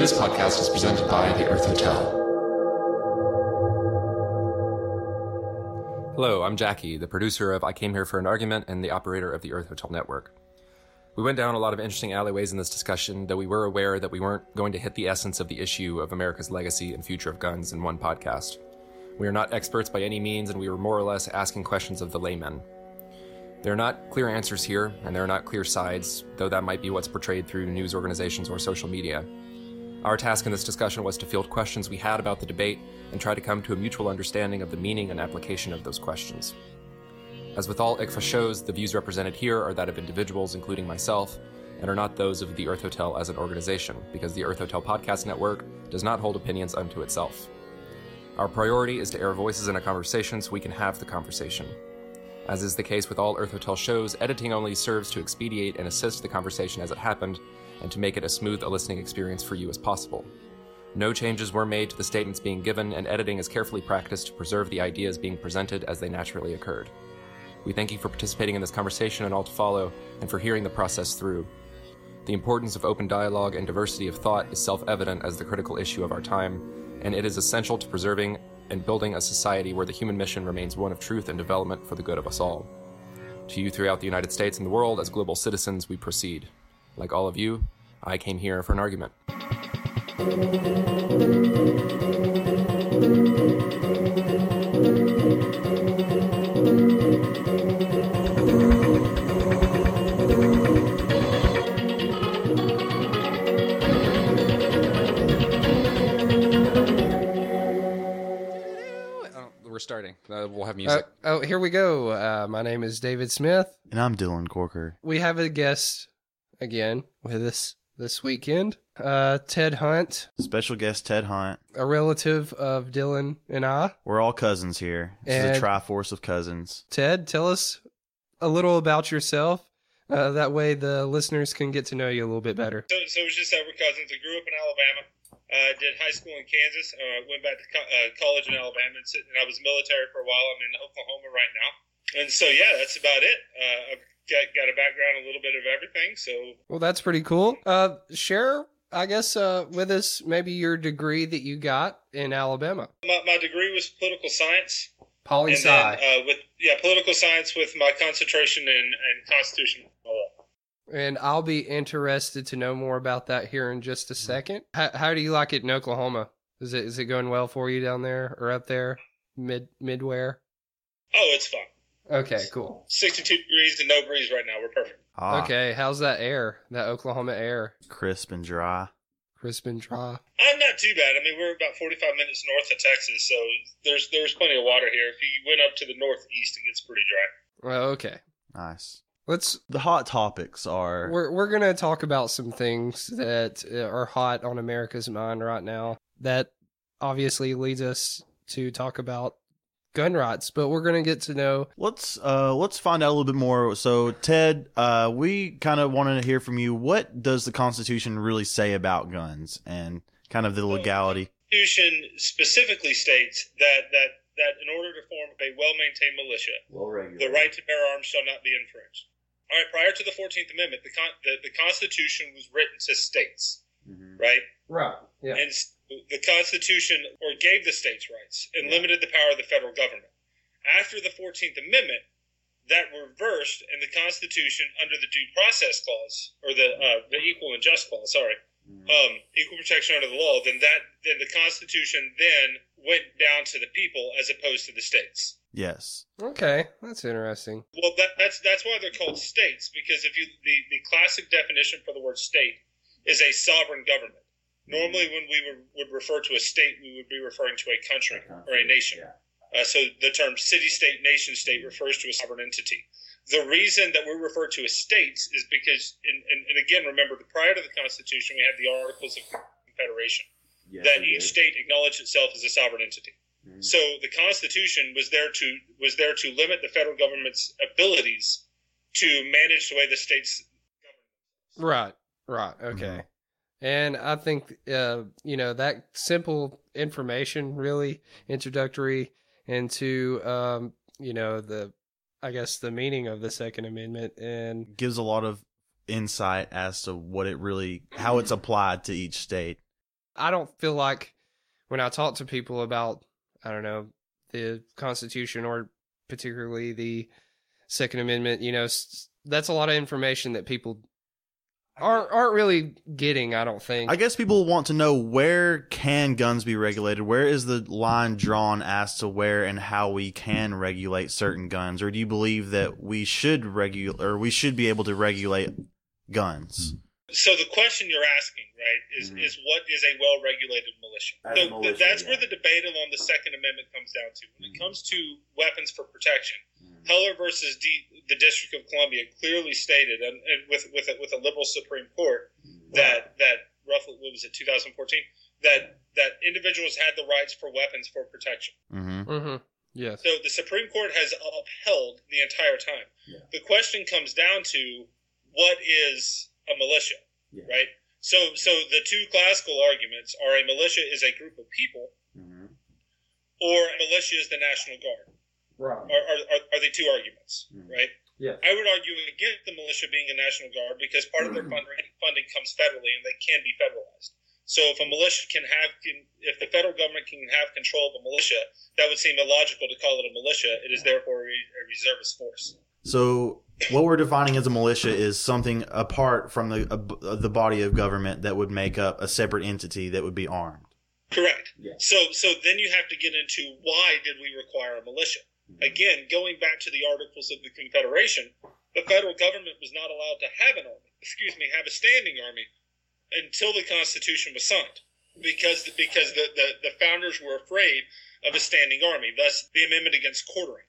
This podcast is presented by the Earth Hotel. Hello, I'm Jackie, the producer of I Came Here for an Argument and the operator of the Earth Hotel Network. We went down a lot of interesting alleyways in this discussion, though we were aware that we weren't going to hit the essence of the issue of America's legacy and future of guns in one podcast. We are not experts by any means, and we were more or less asking questions of the laymen. There are not clear answers here, and there are not clear sides, though that might be what's portrayed through news organizations or social media. Our task in this discussion was to field questions we had about the debate and try to come to a mutual understanding of the meaning and application of those questions. As with all ICFA shows, the views represented here are that of individuals, including myself, and are not those of the Earth Hotel as an organization, because the Earth Hotel Podcast Network does not hold opinions unto itself. Our priority is to air voices in a conversation so we can have the conversation. As is the case with all Earth Hotel shows, editing only serves to expedite and assist the conversation as it happened, and to make it as smooth a listening experience for you as possible. No changes were made to the statements being given, and editing is carefully practiced to preserve the ideas being presented as they naturally occurred. We thank you for participating in this conversation and all to follow, and for hearing the process through. The importance of open dialogue and diversity of thought is self evident as the critical issue of our time, and it is essential to preserving and building a society where the human mission remains one of truth and development for the good of us all. To you throughout the United States and the world, as global citizens, we proceed. Like all of you, I came here for an argument. Oh, we're starting. Uh, we'll have Uh, music. oh, here we go. Uh, my name is David Smith. And I'm Dylan Corker. We have a guest again with us this weekend. Uh, Ted Hunt, Special guest Ted Hunt. a relative of Dylan and I. We're all cousins here. This is a triforce of cousins. Ted, tell us a little about yourself. Uh, that way the listeners can get to know you a little bit better. So, so it was just that we're cousins. I grew up in Alabama. Uh, did high school in Kansas. Uh, went back to co- uh, college in Alabama, and, sit- and I was military for a while. I'm in Oklahoma right now, and so yeah, that's about it. Uh, I've got, got a background, a little bit of everything. So Well, that's pretty cool. Uh, share, I guess, uh, with us maybe your degree that you got in Alabama. my, my degree was political science, Poli sci. uh, with yeah, political science with my concentration in, in constitutional law. And I'll be interested to know more about that here in just a second. How, how do you like it in Oklahoma? Is it is it going well for you down there or up there, mid midwhere? Oh, it's fun. Okay, cool. 62 degrees and no breeze right now. We're perfect. Ah, Okay, how's that air? That Oklahoma air, Crisp and dry. crisp and dry. I'm not too bad. I mean, we're about 45 minutes north of Texas, so there's there's plenty of water here. If you went up to the northeast, it gets pretty dry. Well, okay. Nice. Let's. The hot topics are We're we're gonna talk about some things that uh, are hot on America's mind right now. That obviously leads us to talk about gun rights, but we're gonna get to know let's uh let's find out a little bit more. So Ted, uh we kind of wanted to hear from you. What does the Constitution really say about guns and kind of the legality? the Constitution specifically states that that that in order to form a well-maintained militia, the right to bear arms shall not be infringed. All right. Prior to the Fourteenth Amendment, the, con- the the Constitution was written to states, right? right. Yeah. and s- the Constitution or gave the states rights and limited the power of the federal government. After the Fourteenth Amendment, that reversed, and the Constitution, under the Due Process Clause or the uh, the Equal and Just Clause, sorry, um, equal protection under the law, then that then the Constitution then went down to the people as opposed to the states. Yes. Okay, that's interesting. Well, that, that's that's why they're called states because if you the, the classic definition for the word state is a sovereign government. Normally, when we would, would refer to a state, we would be referring to a country or a nation. Uh, so the term city, state, nation, state refers to a sovereign entity. The reason that we refer to as states is because, and, and, and again, remember, prior to the Constitution, we had the Articles of Confederation that each state acknowledged itself as a sovereign entity. So the Constitution was there to was there to limit the federal government's abilities to manage the way the states govern. Right. Right. Okay. And I think uh, you know that simple information really introductory into um, you know the I guess the meaning of the Second Amendment and Gives a lot of insight as to what it really how it's applied to each state. I don't feel like when I talk to people about, I don't know, the Constitution or particularly the Second Amendment, you know, that's a lot of information that people aren't aren't really getting. I don't think. I guess people want to know where can guns be regulated? Where is the line drawn as to where and how we can regulate certain guns? Or do you believe that we should regulate or we should be able to regulate guns? So the question you're asking, right, is Mhm. is what is a well-regulated militia? So militia, that's yeah. where the debate along the Second Amendment comes down to. When it Mm-hmm. comes to weapons for protection, Heller versus D, the District of Columbia clearly stated, and, and with with a, with a liberal Supreme Court, that that roughly what was it 2014 that that individuals had the rights for weapons for protection. Mm-hmm. hmm Yes. So the Supreme Court has upheld the entire time. Yeah. The question comes down to what is a militia, Yeah. right? So, so the two classical arguments are a militia is a group of people, Mm-hmm. or a militia is the National Guard. Right. Are, are, are, are the two arguments, Mhm. right? Yeah. I would argue against the militia being a National Guard because part of their funding, funding comes federally and they can be federalized. So if a militia can have, can, if the federal government can have control of a militia, that would seem illogical to call it a militia. It is therefore a, a reservist force. So what we're defining as a militia is something apart from the uh, the body of government that would make up a separate entity that would be armed. Correct. Yeah. So, so then you have to get into why did we require a militia? Again, going back to the Articles of the Confederation, the federal government was not allowed to have an army. Excuse me, have a standing army until the Constitution was signed, because because the, the, the founders were afraid of a standing army. Thus, the amendment against quartering.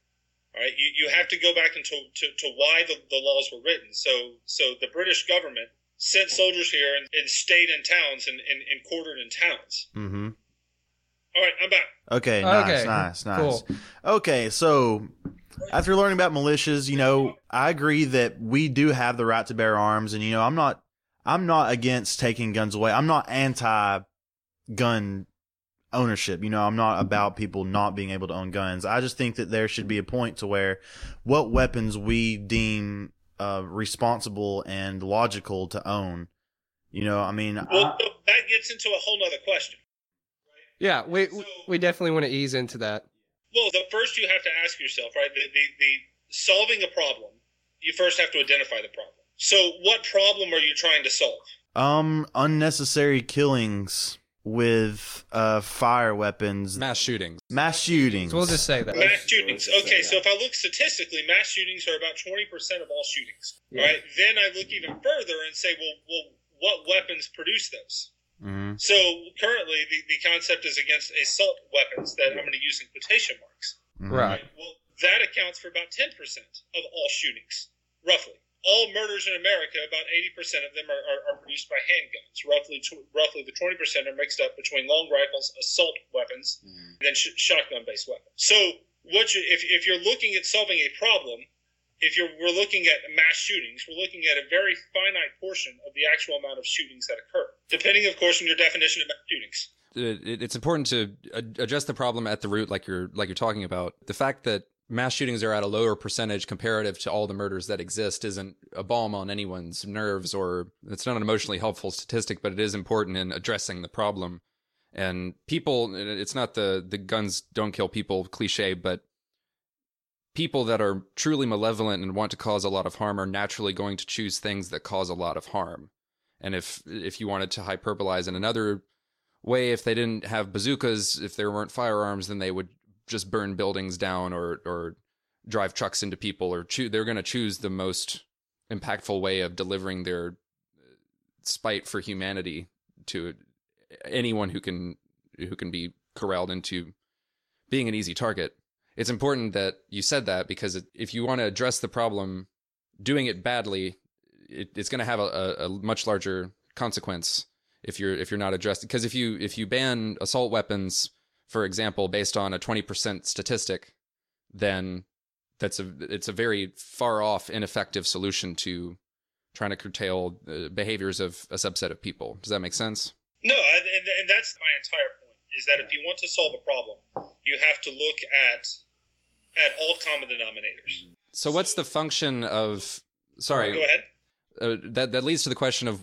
All right, you, you have to go back into to, to why the, the laws were written. So so the British government sent soldiers here and, and stayed in towns and, and, and quartered in towns. Mm-hmm. All right, I'm back. Okay, nice, nice, nice. cool. Okay, so after learning about militias, you know, I agree that we do have the right to bear arms, and you know, I'm not, I'm not against taking guns away. I'm not anti-gun ownership. You know, I'm not about people not being able to own guns. I just think that there should be a point to where what weapons we deem uh, responsible and logical to own. You know, I mean, Well, I- that gets into a whole nother question. Yeah, we we definitely want to ease into that. Well, the first you have to ask yourself, right? The, the, the solving a problem, you first have to identify the problem. So, what problem are you trying to solve? um, unnecessary killings with uh fire weapons, Mass shootings. mass shootings. So we'll just say that. Mass shootings. Okay, so if I look statistically, mass shootings are about 20% of all shootings. Right? Then I look even further and say, well, well what weapons produce those? Hmm So currently, the, the concept is against assault weapons that I'm going to use in quotation marks. Right. Well, that accounts for about 10% of all shootings, roughly. All murders in America, about 80% of them are, are, are produced by handguns. Roughly, tw- roughly the 20% are mixed up between long rifles, assault weapons, and then sh- shotgun-based weapons. So, what you, if, if you're looking at solving a problem, if you're we're looking at mass shootings, we're looking at a very finite portion of the actual amount of shootings that occur, depending, of course, on your definition of mass shootings. it, it- it's important to address the problem at the root, like you're like you're talking about. The fact that mass shootings are at a lower percentage comparative to all the murders that exist isn't a balm on anyone's nerves, or it's not an emotionally helpful statistic, but it is important in addressing the problem. And people, it's not the the guns don't kill people cliche, but people that are truly malevolent and want to cause a lot of harm are naturally going to choose things that cause a lot of harm. And if if you wanted to hyperbolize in another way if they didn't have bazookas if there weren't firearms then they would just burn buildings down or or drive trucks into people or choo- they're going to choose the most impactful way of delivering their uh, spite for humanity to anyone who can who can be corralled into being an easy target it's important that you said that because if you want to address the problem doing it badly it, it's going to have a, a, much larger consequence if you're if you're not addressed because if you if you ban assault weapons for example based on a 20% statistic then that's a it's a very far off ineffective solution to trying to curtail uh, behaviors of a subset of people does that make sense No, and, and, that's my entire. Is that if you want to solve a problem, you have to look at at all common denominators. so what's the function of sorry Go ahead. uh, that that leads to the question of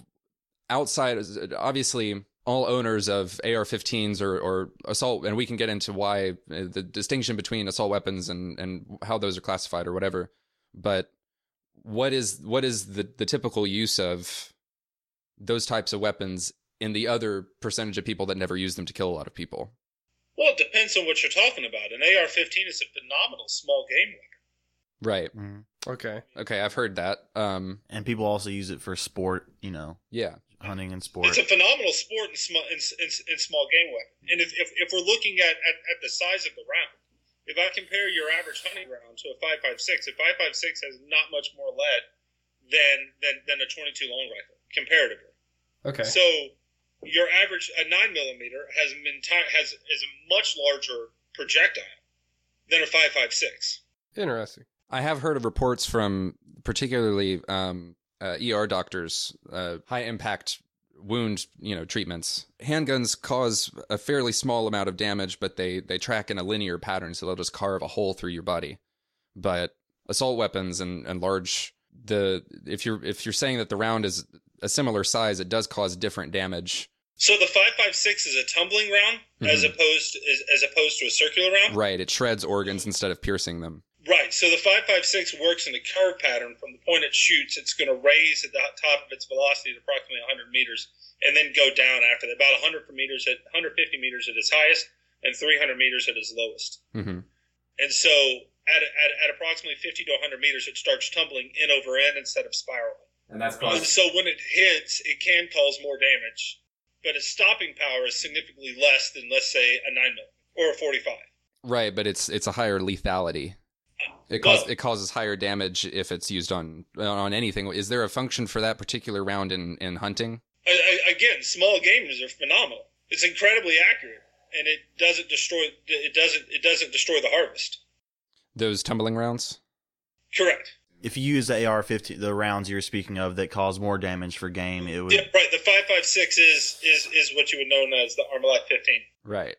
outside obviously all owners of AR-15s or, or assault, and we can get into why uh, the distinction between assault weapons and, and how those are classified or whatever. But what is what is the, the typical use of those types of weapons in the other percentage of people that never use them to kill a lot of people? Well, it depends on what you're talking about. An AR-15 is a phenomenal small game weapon. Right. Mhm. Okay. Okay, I've heard that. Um, And people also use it for sport, you know, yeah. hunting and sport. It's a phenomenal sport and small in, in, in small game weapon. And if, if, if we're looking at, at, at the size of the round, if I compare your average hunting round to a 5.56, a 5.56 has not much more lead than than, than a 22 long rifle comparatively. Okay. So your average a nine millimeter has an entire has is a much larger projectile than a 5.56. Interesting. I have heard of reports from particularly um, uh, ER doctors, uh, high impact wound, you know, treatments. Handguns cause a fairly small amount of damage, but they they track in a linear pattern, so they'll just carve a hole through your body. But assault weapons and, and large the if you're if you're saying that the round is a similar size, it does cause different damage. So the 5.56 is a tumbling round as Mhm. opposed to, as, as opposed to a circular round. Right, it shreds organs instead of piercing them. Right. So the 556 works in a curve pattern. From the point it shoots, it's going to raise at the top of its velocity at approximately 100 meters and then go down after that. About 100 meters at 150 meters at its highest and 300 meters at its lowest. hmm And so at, at, at approximately 50 to 100 meters, it starts tumbling in over end instead of spiraling. And that's And so when it hits, it can cause more damage, but its stopping power is significantly less than, let's say, a 9 mil or a 45. Right, but it's it's a higher lethality. Ah, it Well- causes it causes higher damage if it's used on on anything. Is there a function for that particular round in in hunting? I, I, again, small gamers are phenomenal. It's incredibly accurate, and it doesn't destroy. It doesn't. It doesn't destroy the harvest. Those tumbling rounds. Correct. If you use the AR-15, the rounds you're speaking of that cause more damage for game, it would. Yeah, right. The five five six is is is what you would know as the Armalite fifteen. Right,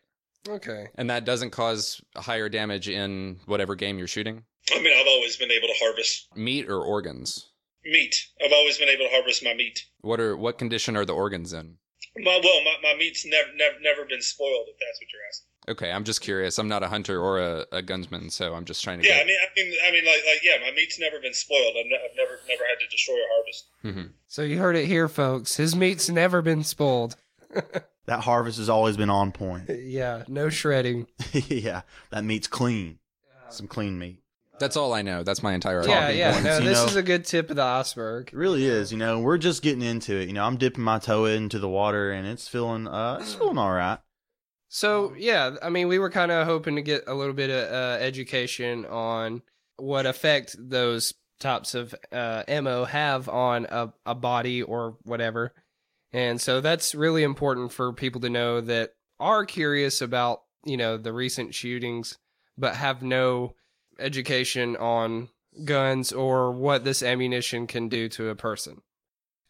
Okay. and that doesn't cause higher damage in whatever game you're shooting. I mean, I've always been able to harvest Meat or organs. meat. I've always been able to harvest my meat. What are what condition are the organs in? My well, my, my meat's never never never been spoiled. If that's what you're asking. Okay, I'm just curious. I'm not a hunter or a, a gunsman, so I'm just trying to. Yeah, I get... mean, I mean, I mean, like, like, yeah, my meat's never been spoiled. I've, ne- I've never never had to destroy a harvest. Mhm. So you heard it here, folks. His meat's never been spoiled. That harvest has always been on point. yeah, no shredding. yeah, that meat's clean. Some clean meat. That's all I know. That's my entire. Yeah, Talking yeah. points, No, you this know. is a good tip of the iceberg. It really is. You know, we're just getting into it. You know, I'm dipping my toe into the water, and it's feeling, uh, it's feeling all right. So yeah, I mean, we were kind of hoping to get a little bit of uh, education on what effect those types of uh, ammo have on a, a body or whatever, and so that's really important for people to know that are curious about you know the recent shootings, but have no education on guns or what this ammunition can do to a person.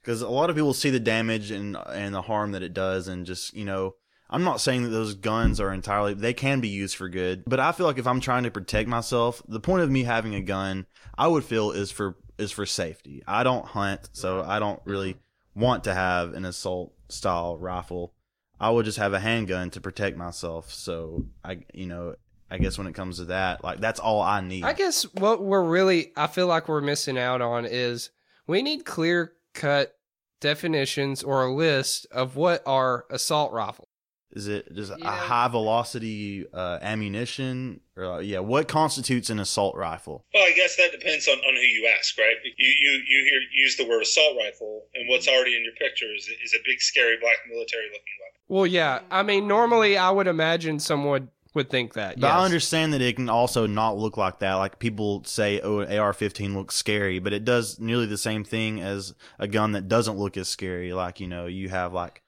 because a lot of people see the damage and and the harm that it does, and just you know, I'm not saying that those guns are entirely they can be used for good, but I feel like if I'm trying to protect myself, the point of me having a gun, I would feel is for is for safety. I don't hunt, so I don't really want to have an assault style rifle. I would just have a handgun to protect myself. So I, you know, I guess when it comes to that, like that's all I need. I guess what we're really, I feel like we're missing out on is we need clear cut definitions or a list of what are assault rifles. Is it just a high velocity uh, ammunition, or uh, yeah, what constitutes an assault rifle? Well, I guess that depends on, on who you ask, right? You you you hear use the word assault rifle, and what's already in your picture is is a big, scary black military looking weapon. Well, yeah. I mean, normally I would imagine someone would think that. But I understand that it can also not look like that. Like people say, "Oh, an AR-15 looks scary," but it does nearly the same thing as a gun that doesn't look as scary. Like you know, you have like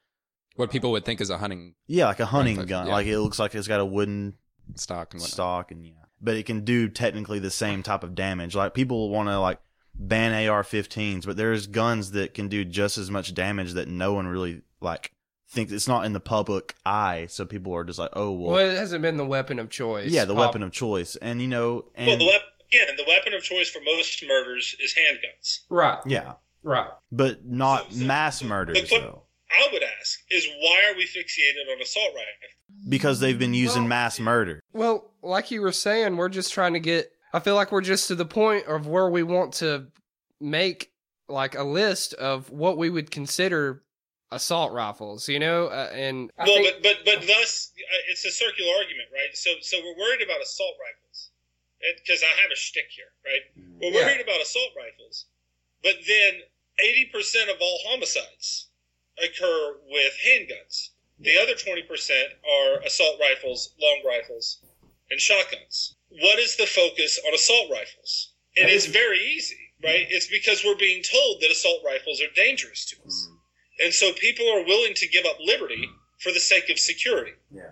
What people would think is a hunting yeah, like a hunting Rifle, gun. yeah. Like it looks like it's got a wooden stock and whatnot. stock and yeah, but it can do technically the same type of damage. Like people want to like ban AR-15s, but there's guns that can do just as much damage that no one really like thinks it's not in the public eye. So people are just like, oh well, Well, it hasn't been the weapon of choice. yeah, the Prob- weapon of choice, and you know, and well, the weapon again, the weapon of choice for most murders is handguns. Right. yeah, Right. but not So- so- mass so- murders but- though. I would ask is why are we fixated on assault rifle? because they've been using mass murder. Well, like you were saying, we're just trying to get. I feel like we're just to the point of where we want to make like a list of what we would consider assault rifles, you know, uh, and I well, think, but but but thus uh, it's a circular argument, right? So so we're worried about assault rifles because I have a shtick here, right? We're Yeah. worried about assault rifles, but then eighty percent of all homicides occur with handguns. The other twenty percent are assault rifles, long rifles, and shotguns. What is the focus on assault rifles? It is very easy, right? It's because we're being told that assault rifles are dangerous to us. Mm-hmm. And so people are willing to give up liberty for the sake of security. Yeah.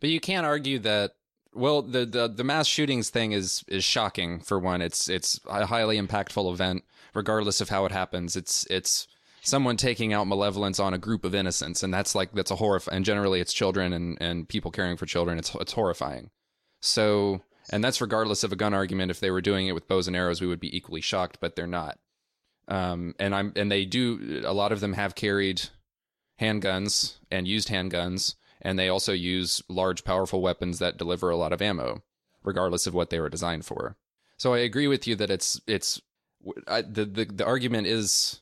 But you can't argue that. Well, the, the the mass shootings thing is is shocking. For one, it's it's a highly impactful event, regardless of how it happens. It's it's someone taking out malevolence on a group of innocents, and that's like that's a horrifying. And generally, it's children and and people caring for children. It's it's horrifying. So, and that's regardless of a gun argument. If they were doing it with bows and arrows, we would be equally shocked, but they're not. Um, and I'm and they do. A lot of them have carried handguns and used handguns, and they also use large, powerful weapons that deliver a lot of ammo, regardless of what they were designed for. So I agree with you that it's it's I, the the the argument is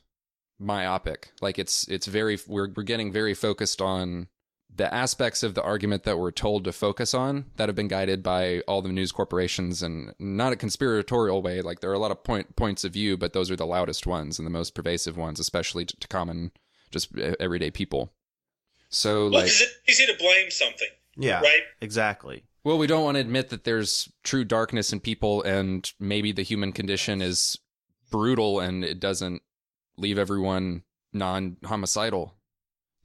myopic. Like it's it's very we're we're getting very focused on the aspects of the argument that we're told to focus on that have been guided by all the news corporations and not a conspiratorial way like there are a lot of point points of view but those are the loudest ones and the most pervasive ones especially to, to common just everyday people so Well, like because it's easy to blame something, Yeah, right? exactly. well we don't want to admit that there's true darkness in people and maybe the human condition is brutal and it doesn't leave everyone non-homicidal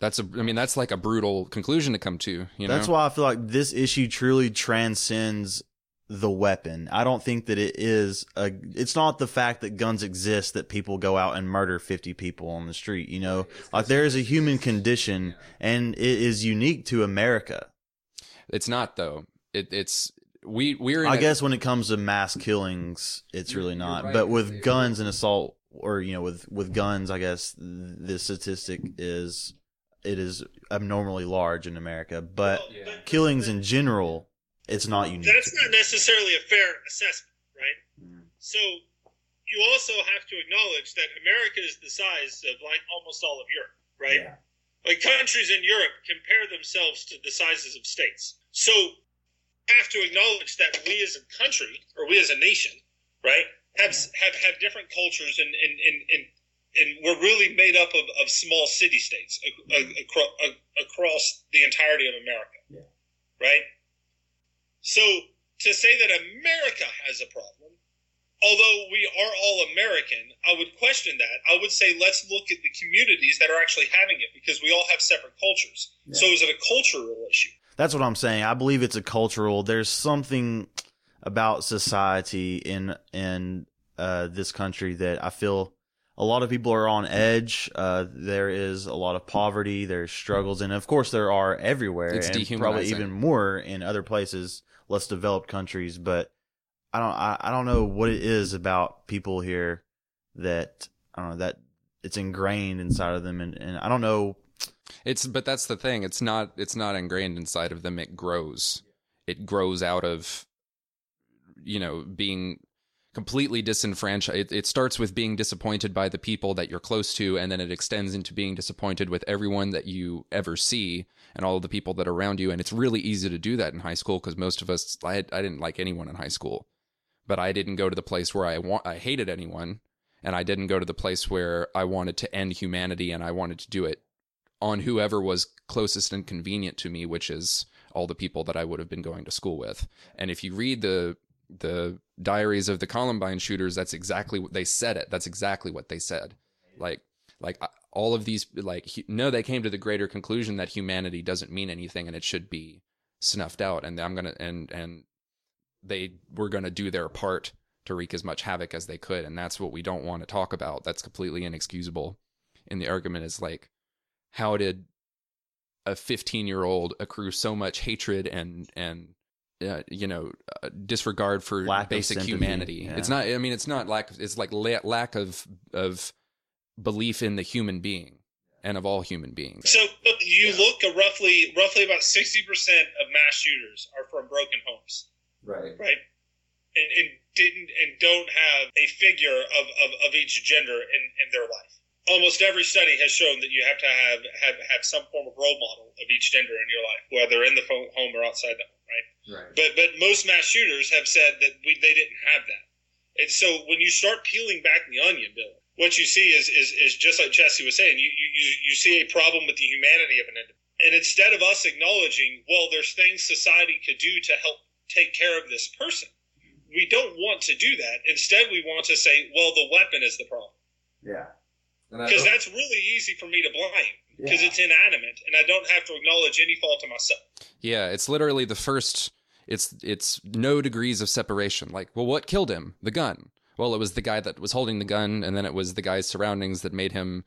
that's a i mean that's like a brutal conclusion to come to you know That's why I feel like this issue truly transcends the weapon. I don't think that it is a. It's not the fact that guns exist that people go out and murder fifty people on the street. You know, like there is a human condition, and it is unique to America. It's not though. It, it's we we're in I a- guess when it comes to mass killings, it's really not. right, but with guns and assault, or you know, with with guns, I guess the statistic is it is abnormally large in America. But Well, but- killings in general, it's not unique. That's not necessarily a fair assessment, right? So you also have to acknowledge that America is the size of like almost all of Europe, right? Like countries in Europe compare themselves to the sizes of states. So have to acknowledge that we as a country or we as a nation, right, have have, have different cultures and and, and, and and we're really made up of, of small city states across, across the entirety of America, right? So to say that America has a problem, although we are all American, I would question that. I would say let's look at the communities that are actually having it because we all have separate cultures. So is it a cultural issue? That's what I'm saying. I believe it's a cultural. There's something about society in in uh, this country that I feel a lot of people are on edge. Uh, there is a lot of poverty. There's struggles, and of course there are everywhere, It's and probably even more in other places, less developed countries. But I don't. I, I don't know what it is about people here that I don't know that it's ingrained inside of them, and, and I don't know. It's but that's the thing. It's not it's not ingrained inside of them. It grows. It grows out of you know being completely disenfranchised. It, starts with being disappointed by the people that you're close to, and then it extends into being disappointed with everyone that you ever see and all the people that are around you. And it's really easy to do that in high school because most of us, I, had, I didn't like anyone in high school, but I didn't go to the place where I want, I hated anyone, and I didn't go to the place where I wanted to end humanity, and I wanted to do it on whoever was closest and convenient to me, which is all the people that I would have been going to school with. And if you read the the diaries of the Columbine shooters, that's exactly what they said. It. That's exactly what they said. Like like uh, all of these like no, they came to the greater conclusion that humanity doesn't mean anything and it should be snuffed out. And I'm gonna and and they were gonna do their part to wreak as much havoc as they could. And that's what we don't want to talk about. That's completely inexcusable. And the argument is like, how did a 15 year old accrue so much hatred and and uh, you know uh, disregard for Lack basic humanity yeah. it's not i mean it's not lack it's like la- lack of of belief in the human being and of all human beings. So you look at roughly roughly about sixty percent of mass shooters are from broken homes, Right. right? And, and didn't and don't have a figure of, of, of each gender in, in their life. Almost every study has shown that you have to have, have have some form of role model of each gender in your life, whether in the home or outside the home, right? Right. But but most mass shooters have said that we, they didn't have that. And so when you start peeling back the onion, Bill, what you see is is, is just like Jesse was saying, you, you you- you see a problem with the humanity of an individual. And instead of us acknowledging, well, there's things society could do to help take care of this person, we don't want to do that. Instead, we want to say, well, the weapon is the problem. Yeah. Because that's really easy for me to blame because it's inanimate and I don't have to acknowledge any fault of myself. Yeah, it's literally the first it's it's no degrees of separation. Like, well, what killed him? The gun. Well, it was the guy that was holding the gun and then it was the guy's surroundings that made him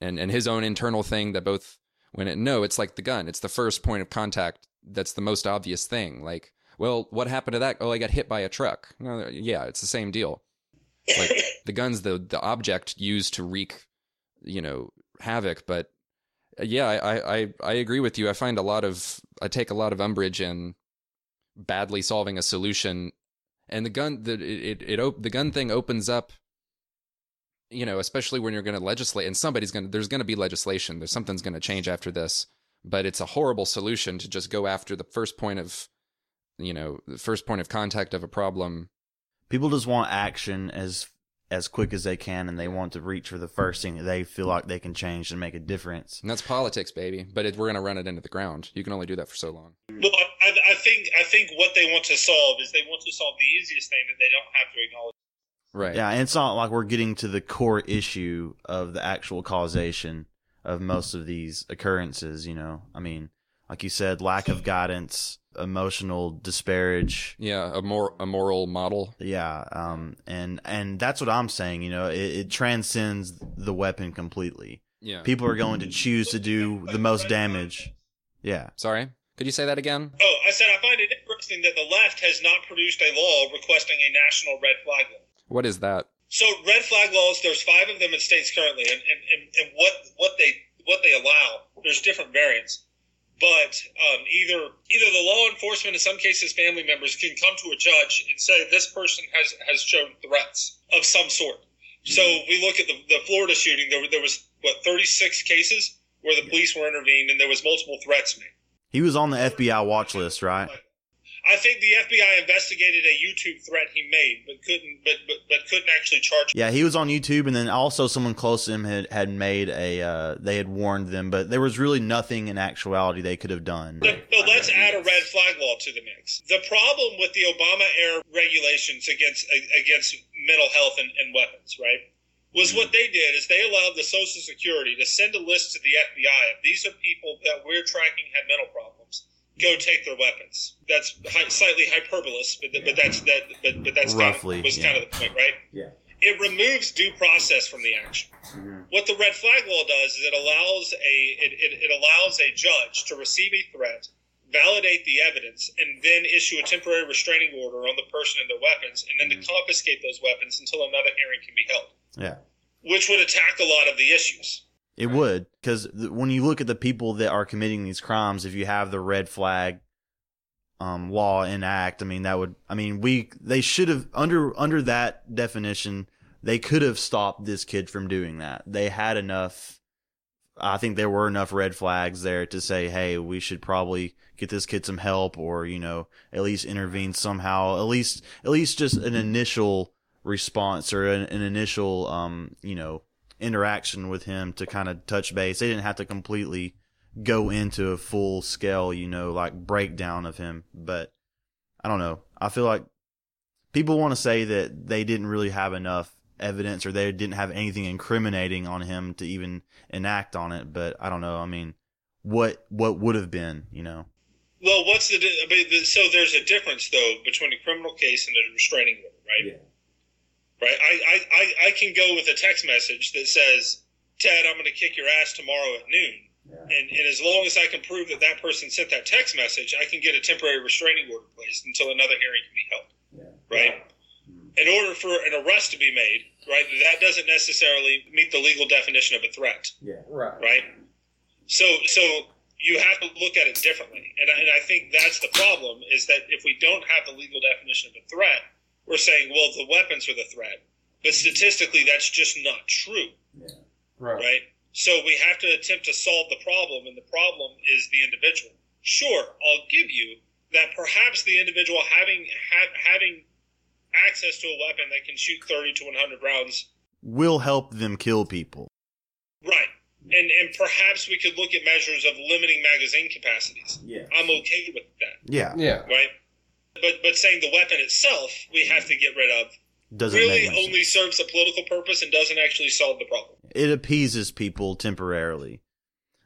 and and his own internal thing that both when it no, it's like the gun. It's the first point of contact that's the most obvious thing. Like, well, what happened to that? Oh, I got hit by a truck. No, yeah, it's the same deal. Like the gun's the the object used to wreak, you know, havoc, but yeah, I, I I agree with you. I find a lot of I take a lot of umbrage in badly solving a solution, and the gun the it it, it the gun thing opens up. You know, especially when you're going to legislate, and somebody's going to there's going to be legislation. There's something's going to change after this, but it's a horrible solution to just go after the first point of, you know, the first point of contact of a problem. People just want action as as quick as they can, and they want to reach for the first thing that they feel like they can change and make a difference. And that's politics, baby. But it, we're going to run it into the ground. You can only do that for so long. Well, I, I think I think what they want to solve is they want to solve the easiest thing that they don't have to acknowledge. Right. Yeah, and it's not like we're getting to the core issue of the actual causation of most of these occurrences. You know, I mean, like you said, lack of guidance, emotional disparage. Yeah. A more a moral model. Yeah, um, and and that's what I'm saying. You know, it, it transcends the weapon completely. Yeah. People are going to choose to do the most damage. Yeah, Sorry. Could you say that again? Oh, I said I find it interesting that the left has not produced a law requesting a national red flag law. What is that? So red flag laws, there's five of them in states currently, and, and, and, and what what they what they allow, there's different variants. But um, either either the law enforcement, in some cases, family members can come to a judge and say this person has has shown threats of some sort. So we look at the, the Florida shooting. There, there was what 36 cases where the police were intervened, and there was multiple threats made. he was on the FBI watch list, right? I think the FBI investigated a YouTube threat he made, but couldn't but but, but couldn't actually charge. him. Yeah, he was on YouTube, and then also someone close to him had, had made a. Uh, they had warned them, but there was really nothing in actuality they could have done. So, so let's add a red flag law to the mix. The problem with the Obama era regulations against against mental health and, and weapons, right, was what they did is they allowed the Social Security to send a list to the FBI of these are people that we're tracking had mental problems. Go take their weapons. That's hi- slightly hyperbolous, but, but that's that. But, but that's Roughly, kind of, was yeah. kind of the point, right? Yeah. It removes due process from the action. Mm-hmm. What the red flag law does is it allows a it, it, it allows a judge to receive a threat, validate the evidence, and then issue a temporary restraining order on the person and their weapons, and then to mm-hmm. confiscate those weapons until another hearing can be held, Yeah, which would attack a lot of the issues. It would because when you look at the people that are committing these crimes, if you have the red flag um, law in act, I mean that would. I mean we they should have under under that definition they could have stopped this kid from doing that. They had enough. I think there were enough red flags there to say, hey, we should probably get this kid some help, or you know, at least intervene somehow. At least, at least just an initial response or an, an initial, um, you know, interaction with him to kind of touch base. They didn't have to completely go into a full scale, you know, like breakdown of him. But I don't know. I feel like people want to say that they didn't really have enough evidence or they didn't have anything incriminating on him to even enact on it. But I don't know. I mean, what what would have been, you know? Well, what's the I mean, so there's a difference though between a criminal case and a restraining order, right? Yeah. Right. I, I, I, I can go with a text message that says, "Ted, I'm going to kick your ass tomorrow at noon." And, and as long as I can prove that that person sent that text message, I can get a temporary restraining order placed until another hearing can be held. Right. Mm-hmm. in order for an arrest to be made, right, that doesn't necessarily meet the legal definition of a threat, Yeah, Right. right? So, so you have to look at it differently, and I, and I think that's the problem is that if we don't have the legal definition of a threat, we're saying, well, the weapons are the threat, but statistically, that's just not true, Right. right? So we have to attempt to solve the problem, and the problem is the individual. Sure, I'll give you that perhaps the individual having ha- having access to a weapon that can shoot 30 to 100 rounds Will help them kill people. Right. And and perhaps we could look at measures of limiting magazine capacities. Yeah. I'm okay with that, Yeah. Yeah. right? But but saying the weapon itself we have to get rid of Doesn't really make much only serves a political purpose and doesn't actually solve the problem. it appeases people temporarily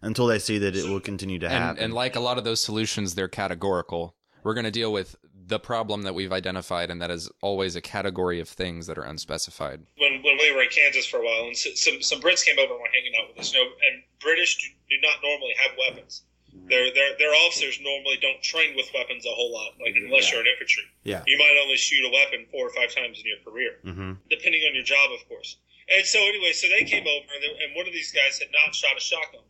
until they see that it will continue to happen. and like a lot of those solutions, they're categorical. We're going to deal with the problem that we've identified, and that is always a category of things that are unspecified. When when we were in Kansas for a while, and some some Brits came over and were hanging out with us. You know, and British do, do not normally have weapons. Their, their their officers normally don't train with weapons a whole lot, like unless you're in infantry. yeah. You might only shoot a weapon four or five times in your career. hmm depending on your job, of course. And so, anyway, so they came over, and, they- and one of these guys had not shot a shotgun.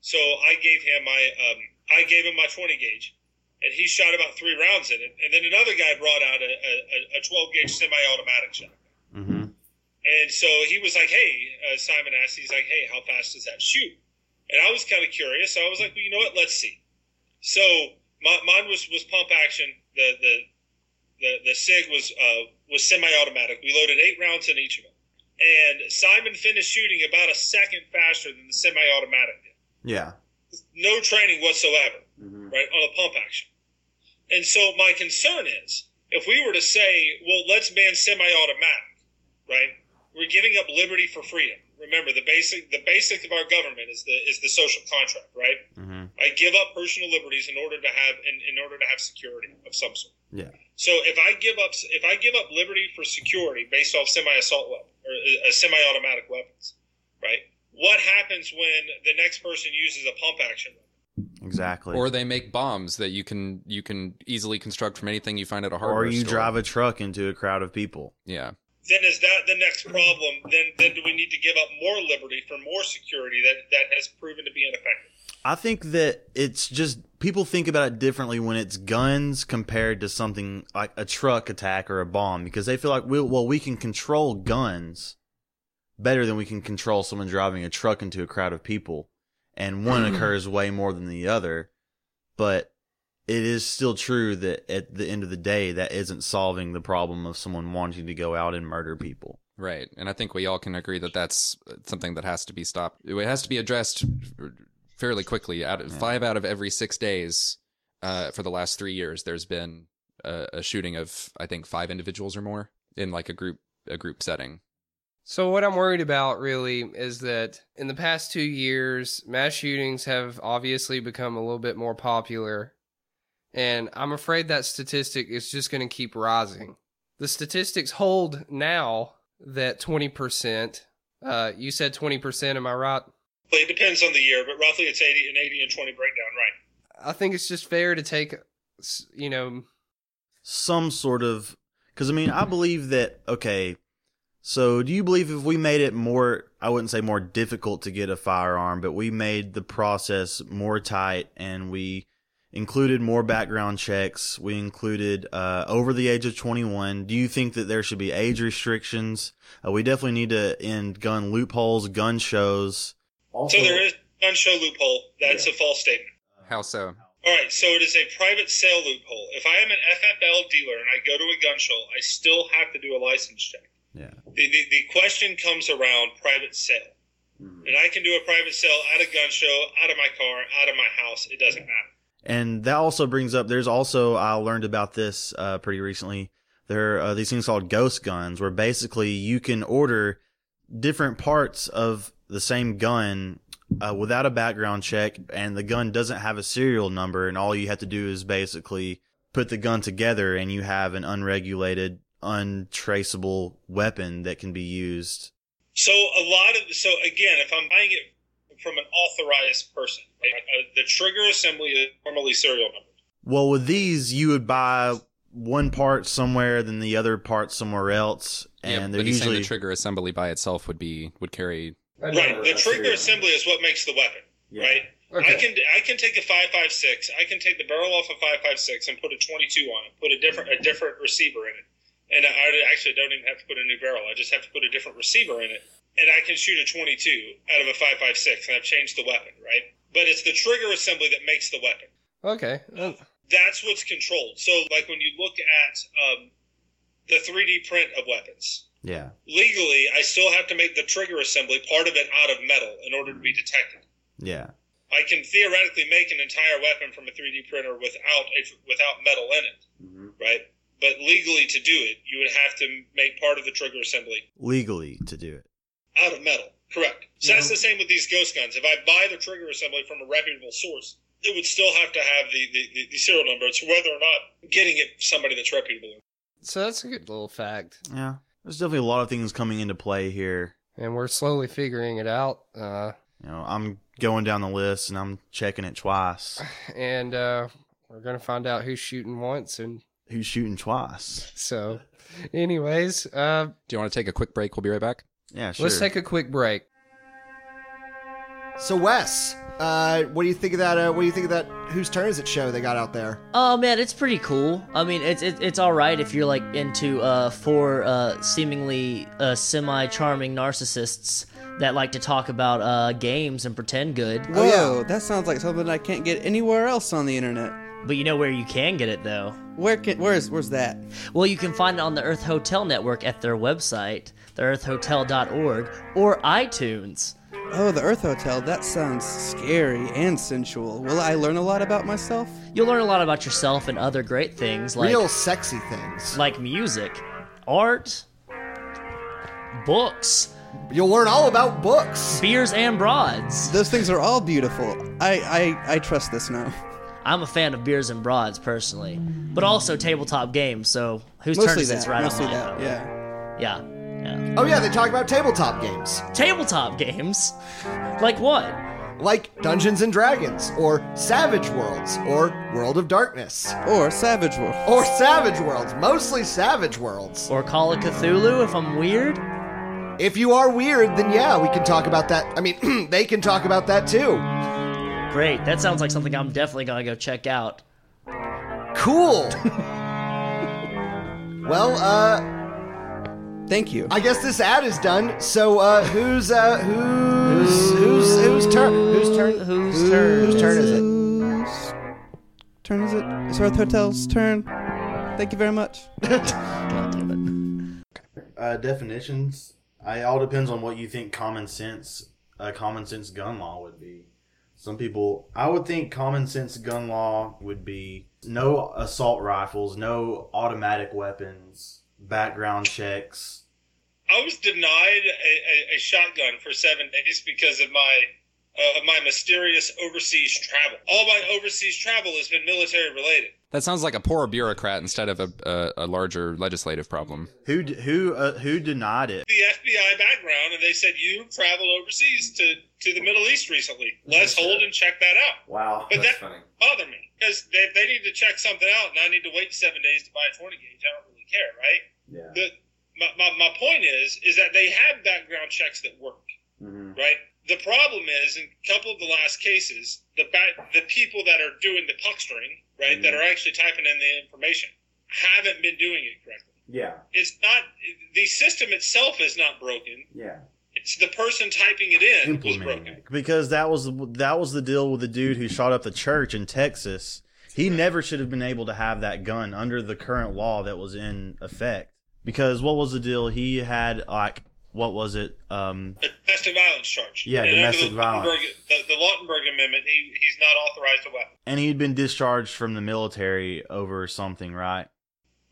So I gave him my um, I gave him my 20 gauge, and he shot about three rounds in it. And then another guy brought out a, a, a 12 gauge semi-automatic shotgun. hmm And so he was like, "Hey," uh, Simon asked. He's like, "Hey, how fast does that shoot?" And I was kind of curious. So I was like, "Well, you know what? Let's see." So my, mine was was pump action. The the the, the Sig was uh, was semi-automatic. We loaded eight rounds in each of them, and Simon finished shooting about a second faster than the semi-automatic did. Yeah. No training whatsoever, right, on a pump action. And so my concern is, if we were to say, well, let's ban semi-automatic, right? We're giving up liberty for freedom. Remember, the basic the basic of our government is the is the social contract, right? hmm I give up personal liberties in order to have in, in order to have security of some sort. Yeah. So if I give up if I give up liberty for security based off semi-assault weapon or uh, semi-automatic weapons, right? What happens when the next person uses a pump action? Exactly. Or they make bombs that you can you can easily construct from anything you find at a hardware store. or you store. drive a truck into a crowd of people. yeah. Then is that the next problem? Then then do we need to give up more liberty for more security that that has proven to be ineffective? I think that it's just people think about it differently when it's guns compared to something like a truck attack or a bomb because they feel like we well we can control guns better than we can control someone driving a truck into a crowd of people and one occurs way more than the other but it is still true that at the end of the day that isn't solving the problem of someone wanting to go out and murder people Right. And I think we all can agree that that's something that has to be stopped. It has to be addressed fairly quickly. Out of, Five out of every six days uh, for the last three years, there's been a, a shooting of I think five individuals or more in like a group a group setting. So what I'm worried about really is that in the past two years, mass shootings have obviously become a little bit more popular, and I'm afraid that statistic is just going to keep rising. The statistics hold now that 20%. Uh, you said 20%, am I right? But it depends on the year, but roughly it's 80 an 80 and 20 breakdown, right? I think it's just fair to take, you know, some sort of because I mean I believe that okay. So do you believe if we made it more I wouldn't say more difficult to get a firearm, but we made the process more tight and we included more background checks, we included uh, over the age of 21. Do you think that there should be age restrictions? Uh, we definitely need to end gun loopholes, gun shows. so there is a gun show loophole. That's a false statement. How so? All right, so it is a private sale loophole. If I am an FFL dealer and I go to a gun show, I still have to do a license check. Yeah. The, the, the question comes around private sale. And I can do a private sale at a gun show, out of my car, out of my house. It doesn't matter. And that also brings up. There's also I learned about this uh, pretty recently. There are uh, these things called ghost guns, where basically you can order different parts of the same gun uh, without a background check, and the gun doesn't have a serial number, and all you have to do is basically put the gun together, and you have an unregulated, untraceable weapon that can be used. So a lot of so again, if I'm buying it from an authorized person, right, uh, the trigger assembly is normally serial numbered. Well, with these, you would buy one part somewhere, then the other part somewhere else, and but they're he's saying usually the trigger assembly by itself would be would carry. Right. The trigger assembly is what makes the weapon. Right. I can I can take a five five six. I can take the barrel off a five five six and put a twenty two on it. Put a different a different receiver in it, and I I actually don't even have to put a new barrel. I just have to put a different receiver in it, and I can shoot a twenty two out of a five five six, and I've changed the weapon. Right. But it's the trigger assembly that makes the weapon. Okay. Uh, That's what's controlled. So like when you look at um, the three D print of weapons, yeah, legally, I still have to make the trigger assembly part of it out of metal in order to be detected. yeah, I can theoretically make an entire weapon from a 3D printer without a, without metal in it, right? But legally, to do it, you would have to make part of the trigger assembly legally to do it. out of metal. Correct. So that's the same with these ghost guns. If I buy the trigger assembly from a reputable source, it would still have to have the, the, the, the serial number. It's whether or not getting it somebody that's reputable. so that's a good little fact, Yeah, there's definitely a lot of things coming into play here. and we're slowly figuring it out. Uh, You know, I'm going down the list and I'm checking it twice. and uh, we're gonna find out who's shooting once, and Who's shooting twice? so, anyways, uh, Do you want to take a quick break? We'll be right back. Yeah, sure. let's take a quick break. So Wes, uh, what do you think of that? Uh, what do you think of that? Whose turn is it show they got out there? Oh man, it's pretty cool. I mean, it's it, it's all right if you're like into uh, four uh, seemingly uh, semi-charming narcissists that like to talk about uh, games and pretend good. Whoa, that sounds like something I can't get anywhere else on the internet. But you know where you can get it though. Where can where's where's that? Well, you can find it on the Earth Hotel Network at their website, theearthhotel.org, or iTunes. Oh, the Earth Hotel. That sounds scary and sensual. Will I learn a lot about myself? You'll learn a lot about yourself and other great things like Real sexy things. like music, art, books, You'll learn all about books. beers, and broads. Those things are all beautiful. I I, I trust this now. I'm a fan of beers and broads personally, but also tabletop games. So whose turn Mostly is this that. right mostly on that. Yeah. Yeah, yeah. Oh yeah, they talk about tabletop games Tabletop games, like what? like Dungeons and Dragons or Savage Worlds or World of Darkness Or Savage Worlds. or Savage Worlds. Mostly Savage Worlds. Or Call of Cthulhu if I'm weird. If you are weird, then yeah, we can talk about that. I mean, they can talk about that too. Great, that sounds like something I'm definitely gonna go check out. Cool. well, uh, Thank you. I guess this ad is done. So, uh, who's uh, who's who's whose turn? Whose turn? Whose turn? Whose turn is it? Whose turn is it? It's Earth Hotel's turn. Thank you very much. God damn uh, definitions. I all depends on what you think common sense a common sense gun law would be. Some people, I would think common sense gun law would be no assault rifles, no automatic weapons, background checks. I was denied a, a, a shotgun for seven days because of my uh, of my mysterious overseas travel. All my overseas travel has been military related. That sounds like a poor bureaucrat instead of a, a, a larger legislative problem. Who who uh, who denied it? The FBI background, and they said you traveled overseas to to the Middle East recently. Let's hold and check that out. Wow, But that bother me because they, they need to check something out, and I need to wait seven days to buy a 20 gauge. I don't really care, right? Yeah. The, my, my, my point is is that they have background checks that work, Mhm. right? The problem is in a couple of the last cases, the back, the people that are doing the puckstering, right, that are actually typing in the information, haven't been doing it correctly. Yeah, It's not the system itself is not broken. yeah. It's the person typing it in who's broken. it because that was that was the deal with the dude who shot up the church in Texas. He never should have been able to have that gun under the current law that was in effect. Because what was the deal? He had like what was it? Um, domestic violence charge. Yeah, And domestic the violence. Lautenberg- The, the Lautenberg Amendment, he, he's not authorized to weapon. and he'd been discharged from the military over something, right?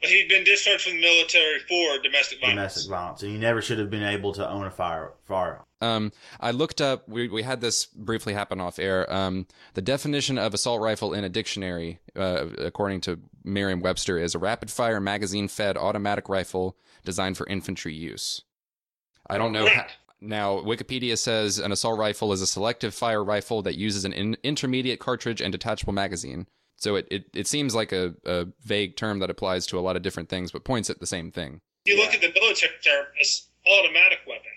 But he'd been discharged from the military for domestic violence. Domestic violence, and he never should have been able to own a fire firearm. Um, I looked up. We we had this briefly happen off air. Um, the definition of assault rifle in a dictionary, uh, according to Merriam-Webster, is a rapid-fire magazine-fed automatic rifle designed for infantry use. I don't know. How, now, Wikipedia says an assault rifle is a selective fire rifle that uses an in, intermediate cartridge and detachable magazine. So it, it, it seems like a, a vague term that applies to a lot of different things, but points at the same thing. You look at the military term as automatic weapon.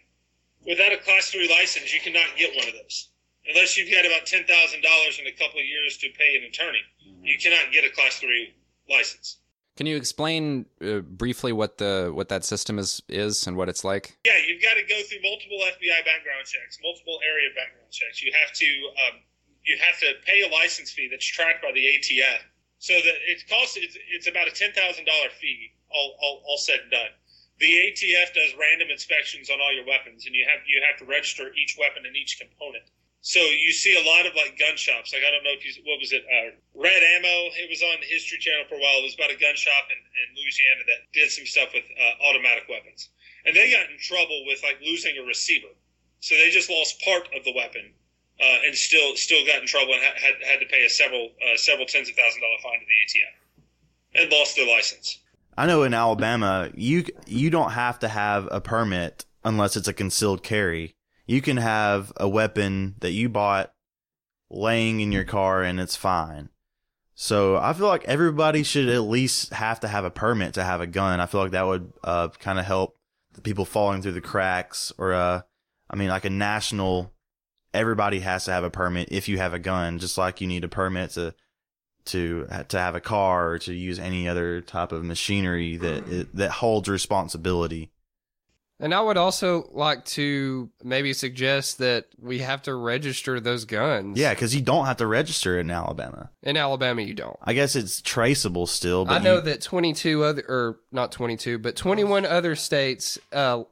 Without a class three license, you cannot get one of those. Unless you've got about ten thousand dollars in a couple of years to pay an attorney, you mm-hmm. cannot get a class three license. Can you explain uh, briefly what the what that system is is and what it's like? Yeah, you've got to go through multiple FBI background checks, multiple area background checks. You have to um, you have to pay a license fee that's tracked by the ATF. So that it costs it's, it's about a ten thousand dollar fee, all, all all said and done. The ATF does random inspections on all your weapons, and you have you have to register each weapon and each component. So you see a lot of like gun shops. Like I don't know if you what was it, uh, Red Ammo. It was on the History Channel for a while. It was about a gun shop in, in Louisiana that did some stuff with uh, automatic weapons, and they got in trouble with like losing a receiver. So they just lost part of the weapon, uh, and still still got in trouble and ha- had had to pay a several uh, several tens of thousand dollar fine to the ATF, and lost their license. I know in Alabama, you you don't have to have a permit unless it's a concealed carry. You can have a weapon that you bought laying in your car and it's fine. So I feel like everybody should at least have to have a permit to have a gun. I feel like that would uh, kind of help the people falling through the cracks. Or uh, I mean, like a national, everybody has to have a permit if you have a gun, just like you need a permit to to to have a car or to use any other type of machinery that that holds responsibility. And I would also like to maybe suggest that we have to register those guns. Yeah, because you don't have to register in Alabama. In Alabama, you don't. I guess it's traceable still. But I know you- that 22 other, or not 22, but 21 other states, uh,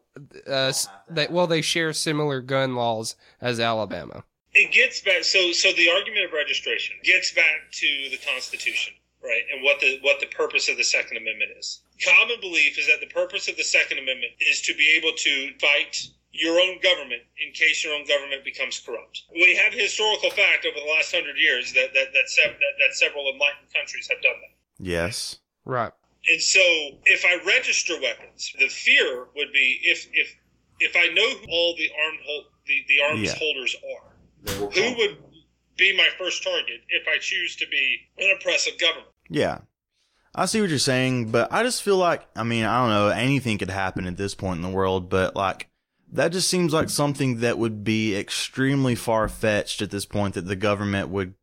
uh, that well, they share similar gun laws as Alabama. it gets back so so the argument of registration gets back to the constitution right and what the what the purpose of the second amendment is common belief is that the purpose of the second amendment is to be able to fight your own government in case your own government becomes corrupt we have historical fact over the last hundred years that that that, sev- that, that several enlightened countries have done that yes, Right. and so if I register weapons, the fear would be if if if I know who all the armed hol- the, the arms Yeah. holders are, who would be my first target if I choose to be an oppressive government? yeah, I see what you're saying, but I just feel like I mean I don't know anything could happen at this point in the world, but like that just seems like something that would be extremely far fetched at this point that the government would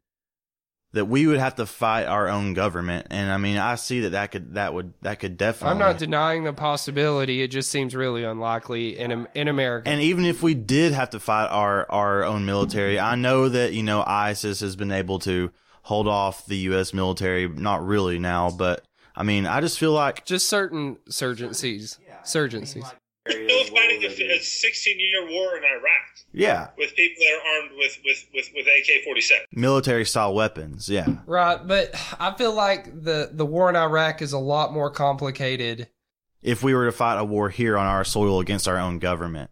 that we would have to fight our own government, and I mean I see that that could that would that could definitely I'm not denying the possibility. It just seems really unlikely in in America. And even if we did have to fight our, our own military, I know that, you know, ISIS has been able to hold off the U.S. military. Not really now, but I mean, I just feel like, just certain surgencies. Surgencies. We're still fighting a, a 16 year war in Iraq yeah, with people that are armed with with with, with AK 47. military style weapons. Yeah. Right, but I feel like the the war in Iraq is a lot more complicated. If we were to fight a war here on our soil against our own government.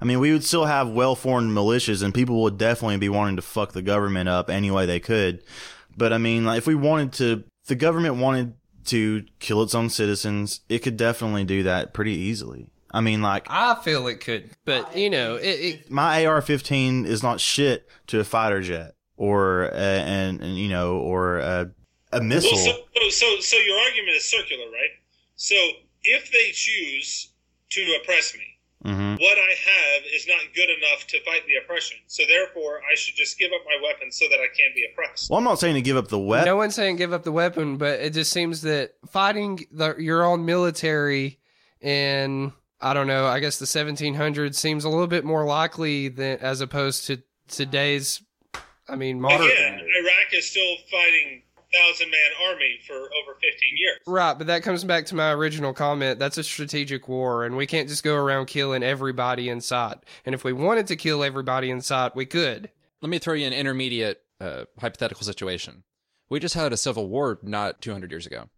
I mean, we would still have well formed militias and people would definitely be wanting to fuck the government up any way they could. But I mean, like, if we wanted to, the government wanted to kill its own citizens, it could definitely do that pretty easily. I mean, like, I feel it could, but you know, it, it my AR-15 is not shit to a fighter jet or a, and, and you know or a, a missile. Well, so, so so your argument is circular, right? So if they choose to oppress me, hmm what I have is not good enough to fight the oppression. So therefore, I should just give up my weapon so that I can be oppressed. Well, I'm not saying to give up the weapon. no one's saying give up the weapon, but it just seems that fighting the, your own military in I don't know, I guess the 1700s seems a little bit more likely than as opposed to today's. I mean, modern. Again, Iraq is still fighting thousand man army for over 15 years. Right, but that comes back to my original comment. That's a strategic war, and we can't just go around killing everybody in sight. And if we wanted to kill everybody in sight, we could. Let me throw you an intermediate uh, hypothetical situation. We just had a civil war not 200 years ago.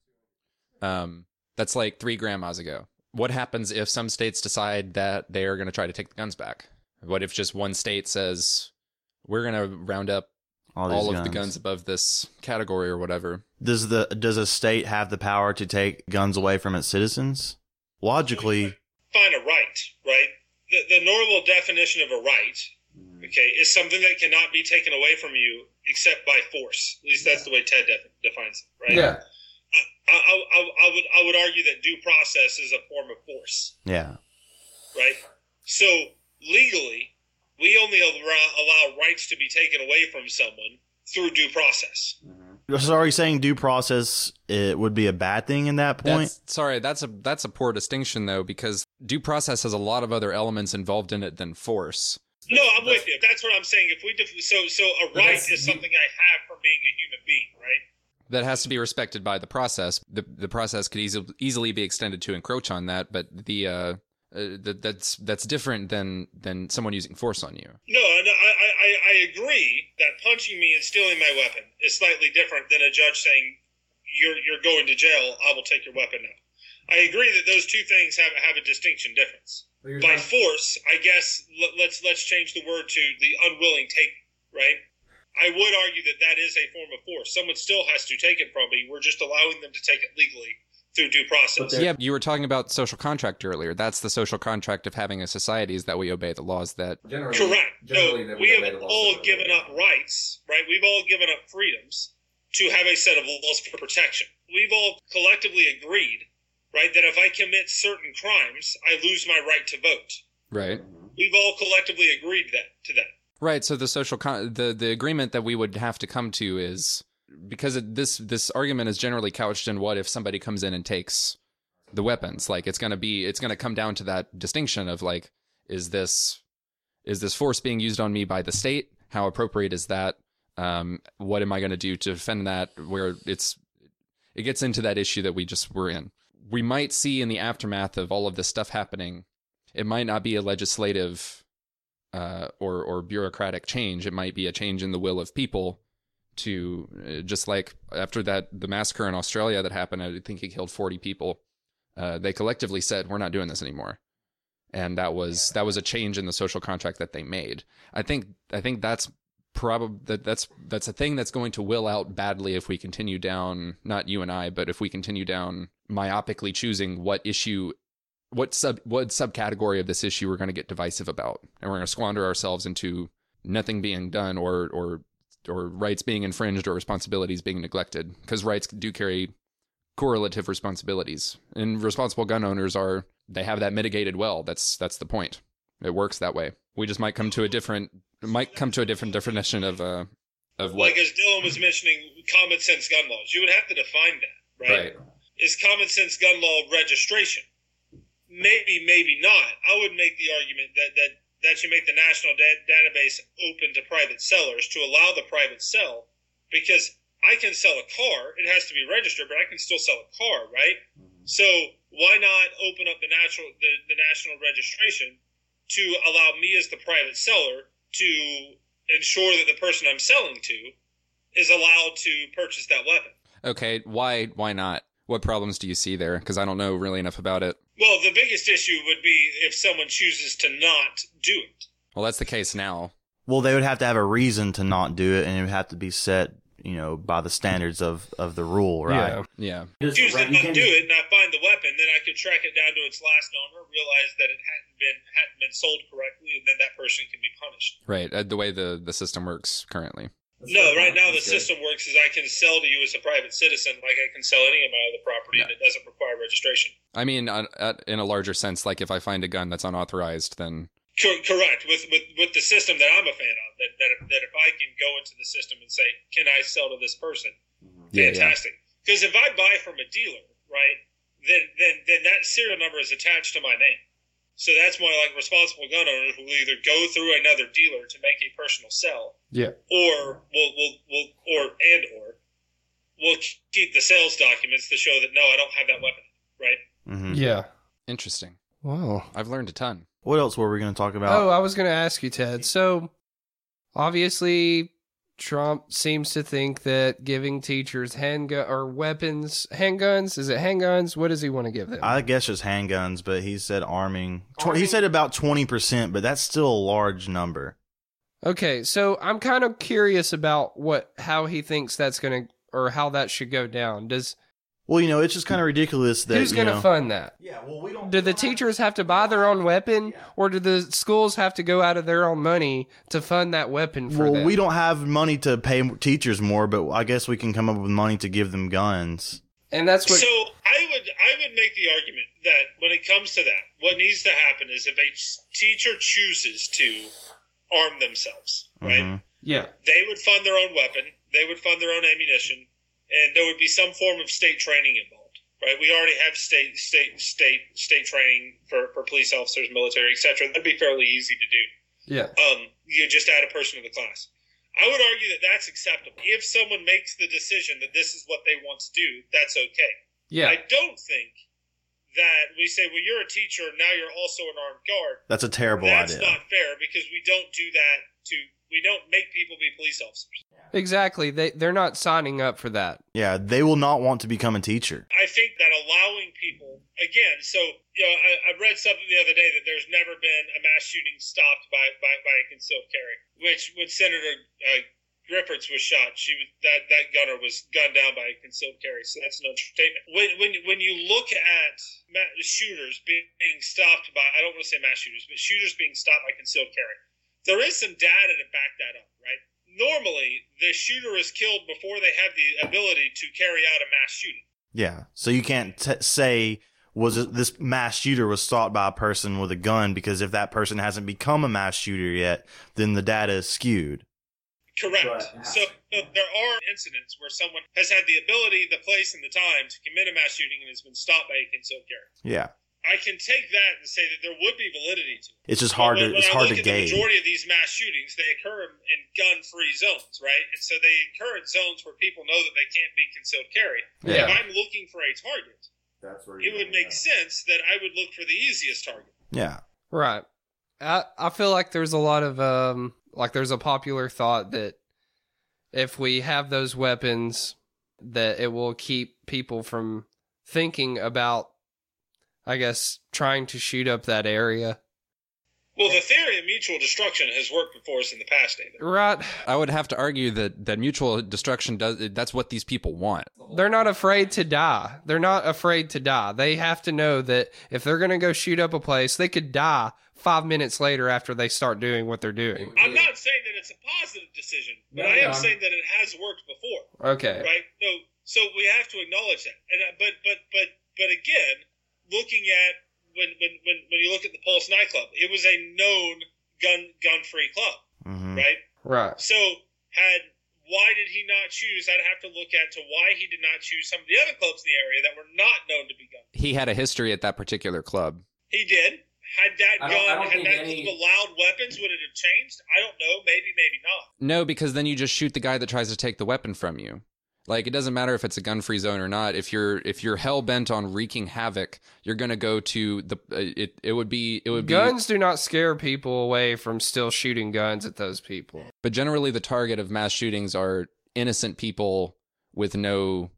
Um, that's like three grandmas ago. What happens if some states decide that they are going to try to take the guns back? What if just one state says, we're going to round up all, all, these of the guns above this category or whatever? Does the does a state have the power to take guns away from its citizens? Logically, Find a right, right? The, the normal definition of a right, mm. okay, is something that cannot be taken away from you except by force. At least that's the way Ted def- defines it, right? Yeah. I, I, I, I would I would argue that due process is a form of force, Yeah. right? So legally, we only allow, allow rights to be taken away from someone through due process. So are you saying due process it would be a bad thing in that point? That's, sorry, that's a that's a poor distinction though, because due process has a lot of other elements involved in it than force. No, I'm with you. That's what I'm saying. If we def- so so a right is something I have from being a human being, right? That has to be respected by the process. The the process could easily easily be extended to encroach on that, but the uh, uh that that's that's different than than someone using force on you. No, no I, I, I- I agree that punching me and stealing my weapon is slightly different than a judge saying you're you're going to jail. I will take your weapon now. I agree that those two things have have a distinction difference. By force, I guess let, let's let's change the word to the unwilling take, right? I would argue that that is a form of force. Someone still has to take it from me. We're just allowing them to take it legally through due process. Yeah, you were talking about social contract earlier. That's the social contract of having a society is that we obey the laws that Correct. No, we have all given up rights, right? We've all given up freedoms to have a set of laws for protection. We've all collectively agreed, right, that if I commit certain crimes, I lose my right to vote. right. We've all collectively agreed that to that. Right. So the social con- the the agreement that we would have to come to is because it, this this argument is generally couched in what if somebody comes in and takes the weapons? Like it's gonna be it's gonna come down to that distinction of like is this is this force being used on me by the state? How appropriate is that? Um, what am I going to do to defend that? Where it's it gets into that issue that we just were in. We might see in the aftermath of all of this stuff happening, it might not be a legislative uh, or or bureaucratic change. It might be a change in the will of people to uh, just like after that the massacre in Australia that happened. I think he killed forty people. Uh, they collectively said we're not doing this anymore, and that was that was a change in the social contract that they made. I think I think that's probably that that's that's a thing that's going to will out badly if we continue down not you and I but if we continue down myopically choosing what issue what sub what subcategory of this issue we're going to get divisive about and we're going to squander ourselves into nothing being done or or or rights being infringed or responsibilities being neglected because rights do carry correlative responsibilities and responsible gun owners are they have that mitigated well that's that's the point it works that way we just might come to a different might come to a different definition of uh of what Like as Dylan was mentioning, common sense gun laws. You would have to define that, right? right Is common sense gun law registration? Maybe, maybe not. I would make the argument that that that you make the national da- database open to private sellers to allow the private sell, because I can sell a car. It has to be registered, but I can still sell a car, right? Mm-hmm. So why not open up the natural the, the national registration to allow me as the private seller to ensure that the person I'm selling to is allowed to purchase that weapon? okay why why not what problems do you see there because i don't know really enough about it Well, the biggest issue would be if someone chooses to not do it. well that's the case now Well, they would have to have a reason to not do it, and it would have to be set, you know, by the standards of of the rule, right? Yeah. yeah Choose to not do it, and I find the weapon, then I could track it down to its last owner, realize that it hadn't been hadn't been sold correctly, and then that person can be punished. right uh, the way the the system works currently No, right now the system works is I can sell to you as a private citizen, like I can sell any of my other property, and it doesn't require registration. i mean uh, uh, in a larger sense like if i find a gun that's unauthorized then Cor- correct with, with with the system that I'm a fan of. That that if, that if I can go into the system and say, "Can I sell to this person?" Yeah, Fantastic. Because if I buy from a dealer, right, then then then that serial number is attached to my name. So that's why like responsible gun owners will either go through another dealer to make a personal sell, Yeah. or will will will or and or will keep the sales documents to show that no, I don't have that weapon, right? hmm Yeah. interesting Wow. i've learned a ton What else were we going to talk about? Oh, I was going to ask you, Ted. So, obviously, Trump seems to think that giving teachers handgun or weapons, handguns, is it handguns? What does he want to give them? I guess just handguns, but he said arming. Tw- he said about twenty percent, but that's still a large number. okay, so I'm kind of curious about what how he thinks that's going to or how that should go down. Does Well, you know, it's just kind of ridiculous that Who's going to know, fund that? Yeah, well, we don't. Do the teachers have to buy their own weapon, or do the schools have to go out of their own money to fund that weapon for Well, them? we don't have money to pay teachers more, but I guess we can come up with money to give them guns. and that's what. So I would I would make the argument that when it comes to that, what needs to happen is if a teacher chooses to arm themselves, right? Mhm. yeah. They would fund their own weapon, they would fund their own ammunition, and there would be some form of state training involved. Right? We already have state state state state training for, for police officers, military, etc. That'd be fairly easy to do. Yeah. um, you just add a person to the class. I would argue that that's acceptable. If someone makes the decision that this is what they want to do, that's okay. Yeah. I don't think that we say, well, you're a teacher, now you're also an armed guard. That's a terrible that's idea. not fair because we don't do that to, we don't make people be police officers. Exactly. They they're not signing up for that. yeah, they will not want to become a teacher. I think that allowing people, again, so, you know, I, I read something the other day that there's never been a mass shooting stopped by, by, by a concealed carry, which when Senator uh, Giffords was shot, she was that that gunner was gunned down by a concealed carry. So that's an understatement. When when when you look at ma- shooters being, being stopped by, I don't want to say mass shooters, but shooters being stopped by concealed carry, there is some data to back that up, right? Normally, the shooter is killed before they have the ability to carry out a mass shooting. Yeah, so you can't t- say was it, this mass shooter was sought by a person with a gun because if that person hasn't become a mass shooter yet, then the data is skewed. Correct. So, so there are incidents where someone has had the ability, the place, and the time to commit a mass shooting and has been stopped by a concealed carry. Yeah, I can take that and say that there would be validity to it. it's just hard When- to when it's I hard look to at gauge. The majority of these mass shootings they occur in gun-free zones, right? And so they occur in zones where people know that they can't be concealed carry. Yeah. If I'm looking for a target, That's where it would make sense that I would look for the easiest target. Yeah, Right. I I feel like there's a lot of um like there's a popular thought that if we have those weapons that it will keep people from thinking about I guess trying to shoot up that area. Well, the theory of mutual destruction has worked for us in the past, David. Right. I would have to argue that that mutual destruction does that's what these people want. They're not afraid to die. They're not afraid to die. They have to know that if they're going to go shoot up a place, they could die 5 minutes later after they start doing what they're doing. I'm not saying that it's a positive decision, but I am saying that it has worked before. Okay. right? So, so we have to acknowledge that. And uh, but but but but again, looking at when when when when you look at the Pulse nightclub, it was a known gun gun free club, hmm right? Right. So had why did he not choose? I'd have to look at to why he did not choose some of the other clubs in the area that were not known to be gun. He had a history at that particular club. He did. Had that I don't- I gun, don't had that any- club allowed weapons, would it have changed? I don't know. Maybe, maybe not. No, because then you just shoot the guy that tries to take the weapon from you. Like it doesn't matter if it's a gun-free zone or not. If you're if you're hell bent on wreaking havoc, you're gonna go to the. Uh, it it would be it would be. Guns do not scare people away from still shooting guns at those people. But generally, the target of mass shootings are innocent people with no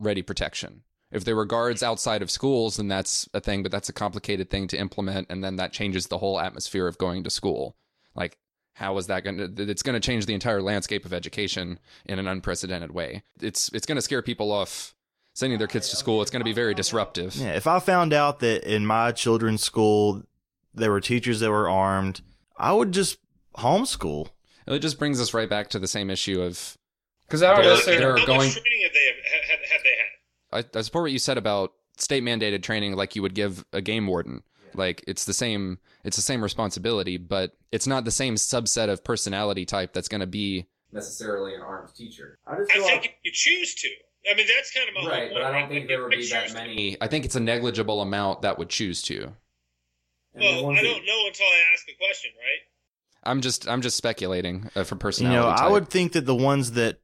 ready protection. If there were guards outside of schools, then that's a thing, but that's a complicated thing to implement, and then that changes the whole atmosphere of going to school. Like, how is that going to? It's going to change the entire landscape of education in an unprecedented way. It's it's going to scare people off sending their kids to school. It's going to be very disruptive. Yeah, if I found out that in my children's school there were teachers that were armed, I would just homeschool. It just brings us right back to the same issue of Because I don't There- necessarily. there are How going- much training have they had, had, had they had? I, I support what you said about state mandated training like you would give a game warden like it's the same it's the same responsibility but it's not the same subset of personality type that's going to be necessarily an armed teacher. I think if you choose to. I mean, that's kind of my Right, point. but I don't think there would be that choose to. many. i think it's a negligible amount that would choose to Well, I don't know until I ask the question, right? i'm just i'm just speculating uh, for You personality know, I would think that the ones that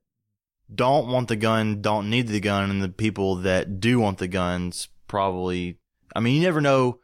don't want the gun don't need the gun, and the people that do want the guns probably. I mean, you never know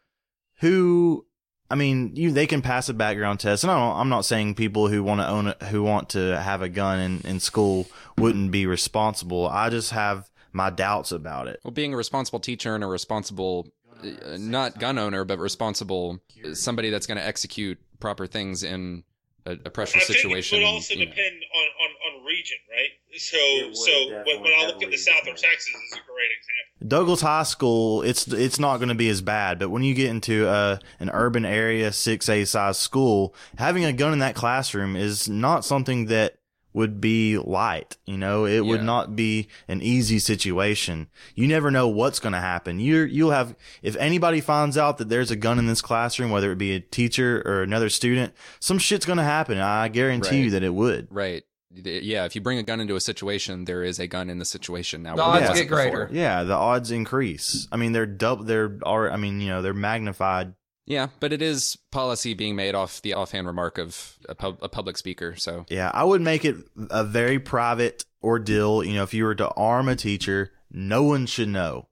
who. I mean, you they can pass a background test, and I don't, I'm not saying people who want to own it, who want to have a gun in, in school wouldn't be responsible. I just have my doubts about it. well being a responsible teacher and a responsible uh, not gun owner but responsible uh, somebody that's going to execute proper things in a, a pressure I think situation it would also you know. depend on, on, on region, right? So, so when, when I look at the South of Texas, is a great example. Douglas High School, it's it's not going to be as bad, but when you get into uh, an urban area, six A size school, having a gun in that classroom is not something that would be light. You know, it would not be an easy situation. You never know what's going to happen. You you'll have if anybody finds out that there's a gun in this classroom, whether it be a teacher or another student, some shit's going to happen. I guarantee you that it would. Right. Yeah, if you bring a gun into a situation, there is a gun in the situation now. The odds get wasn't before. greater. Yeah, the odds increase. I mean, they're double. They're are. I mean, you know, they're magnified Yeah, but it is policy being made off the offhand remark of a, pub- a public speaker. So Yeah, I would make it a very private ordeal. You know, if you were to arm a teacher, no one should know,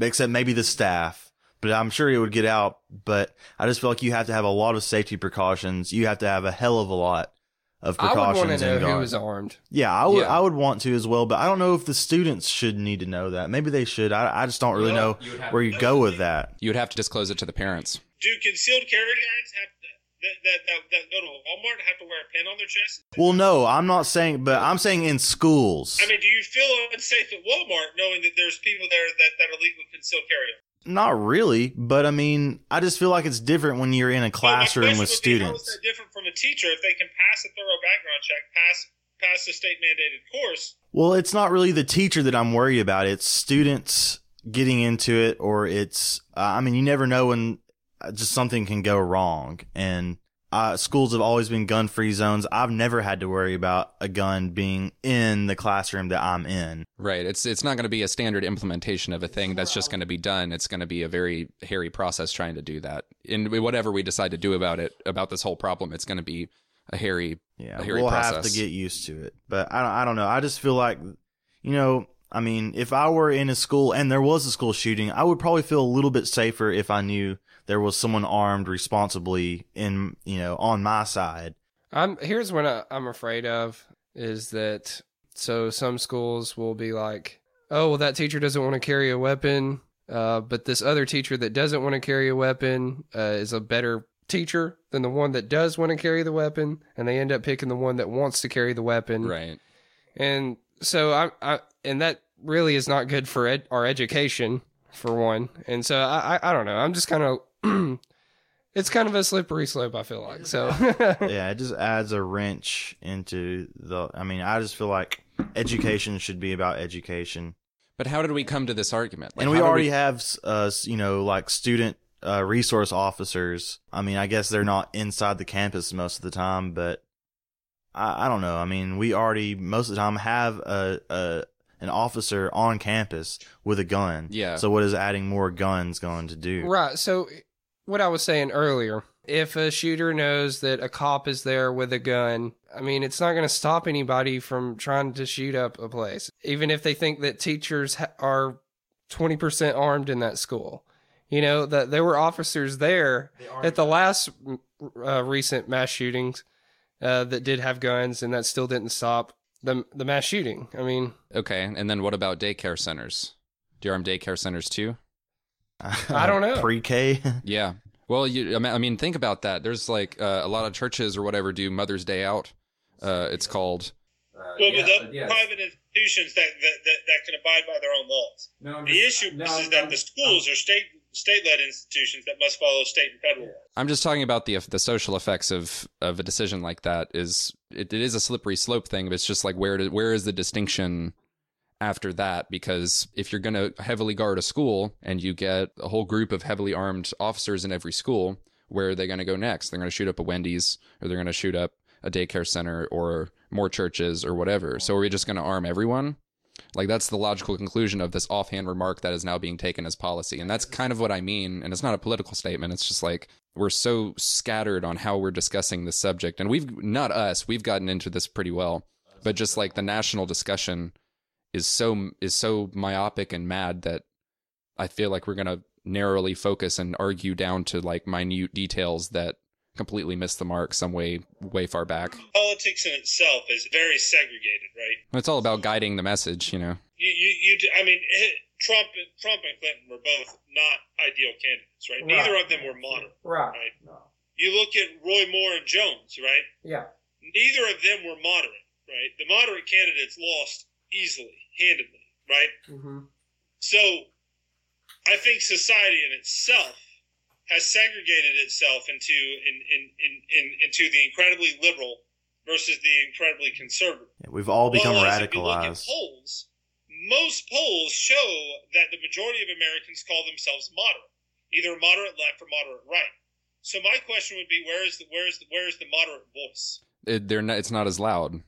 except maybe the staff. But I'm sure it would get out. But I just feel like you have to have a lot of safety precautions. You have to have a hell of a lot of I would want precautions. to know and who was armed. Yeah, I would. Yeah. I would want to as well. But I don't know if the students should need to know that. Maybe they should. I, I just don't really know where you go with that. you would have to disclose it to the parents. Do concealed carry guys have to, that, that, that, that go to Walmart have to wear a pin on their chest? Well, no, I'm not saying, but I'm saying in schools. I mean, do you feel unsafe at Walmart knowing that there's people there that, that are legal concealed carry? Not really, but I mean, I just feel like it's different when you're in a classroom with students. is different from a teacher if they can pass a thorough background check, pass pass the state mandated course? Well, it's not really the teacher that I'm worried about. It's students getting into it, or it's, uh, I mean, you never know when uh, just something can go wrong. And uh, schools have always been gun free zones. I've never had to worry about a gun being in the classroom that I'm in. Right. It's it's not going to be a standard implementation of a thing that's just going to be done. It's going to be a very hairy process trying to do that. And whatever we decide to do about it, about this whole problem, it's going to be a hairy Yeah, a hairy we'll have to get used to it. But I don't, I don't know. I just feel like, you know, I mean, if I were in a school and there was a school shooting, I would probably feel a little bit safer if I knew there was someone armed responsibly in, you know, on my side. I'm here's what I, I'm afraid of is that so some schools will be like, oh well, that teacher doesn't want to carry a weapon, uh, but this other teacher that doesn't want to carry a weapon uh, is a better teacher than the one that does want to carry the weapon, and they end up picking the one that wants to carry the weapon, right. and so I, I and that really is not good for ed, our education for one, and so I, I, I don't know. I'm just kind of. It's kind of a slippery slope, I feel like. So, yeah, it just adds a wrench into the, I mean, I just feel like education should be about education. But how did we come to this argument? Like, and we how did already have, uh, you know, like student uh, resource officers. I mean, I guess they're not inside the campus most of the time, but I, I don't know. I mean, we already most of the time have a, a an officer on campus with a gun. Yeah. So what is adding more guns going to do? Right. So, what I was saying earlier, if a shooter knows that a cop is there with a gun, I mean, it's not going to stop anybody from trying to shoot up a place, even if they think that teachers ha- are 20% armed in that school. You know, that there were officers there at the last uh, recent mass shootings uh, that did have guns, and that still didn't stop the, the mass shooting. I mean, Okay, and then what about daycare centers? Do you arm daycare centers too? I don't know. Pre-K. Yeah. Well, you, I mean- think about that. There's like uh, a lot of churches or whatever do Mother's Day out. Uh, it's called. Well, but the private institutions that, that, that, that can abide by their own laws. the issue is that the schools are state state led institutions that must follow state and federal laws. I'm just talking about the the social effects of of a decision like that. Is it, it is a slippery slope thing, but it's just like where do, where is the distinction after that? Because if you're going to heavily guard a school and you get a whole group of heavily armed officers in every school, where are they going to go next? They're going to shoot up a Wendy's, or they're going to shoot up a daycare center, or more churches, or whatever. So are we just going to arm everyone? Like that's the logical conclusion of this offhand remark that is now being taken as policy. And that's kind of what I mean. And it's not a political statement. It's just like we're so scattered on how we're discussing this subject. And we've not us, we've gotten into this pretty well. But just like the national discussion is so is so myopic and mad that I feel like we're gonna narrowly focus and argue down to like minute details that completely miss the mark some way way far back. Politics in itself is very segregated, right? It's all about guiding the message, you know. You, you, you do- I mean, eh, Trump, Trump and Clinton were both not ideal candidates, right? Right. Neither of them were moderate, right. right? You look at Roy Moore and Jones, right? Yeah. Neither of them were moderate, right? The moderate candidates lost easily, handedly, right? Mm-hmm. So I think society in itself has segregated itself into in, in, in, in into the incredibly liberal versus the incredibly conservative. Yeah, we've all become Whereas if you look at radicalized. polls, most polls show that the majority of Americans call themselves moderate, either moderate left or moderate right. So my question would be, where is the where is the where is the moderate voice? It, they're not, it's not as loud.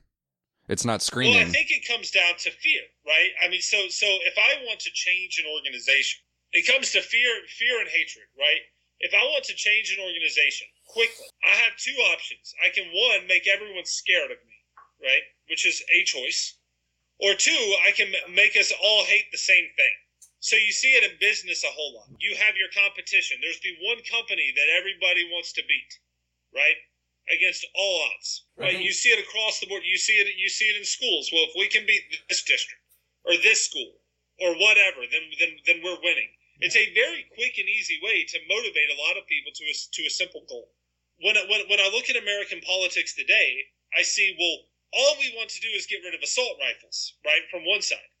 It's not Well, screaming. I think it comes down to fear, right? I mean, so so if I want to change an organization, it comes to fear, fear and hatred, right? If I want to change an organization quickly, I have two options. I can one make everyone scared of me, right? Which is a choice, or two, I can make us all hate the same thing. So you see it in business a whole lot. You have your competition. There's the one company that everybody wants to beat, right? Against all odds, right? You see it across the board. You see it. You see it in schools. Well, if we can beat this district or this school or whatever, then then then we're winning. It's a very quick and easy way to motivate a lot of people to a, to a simple goal. When I, when when I look at American politics today, I see well, all we want to do is get rid of assault rifles, right? From one side,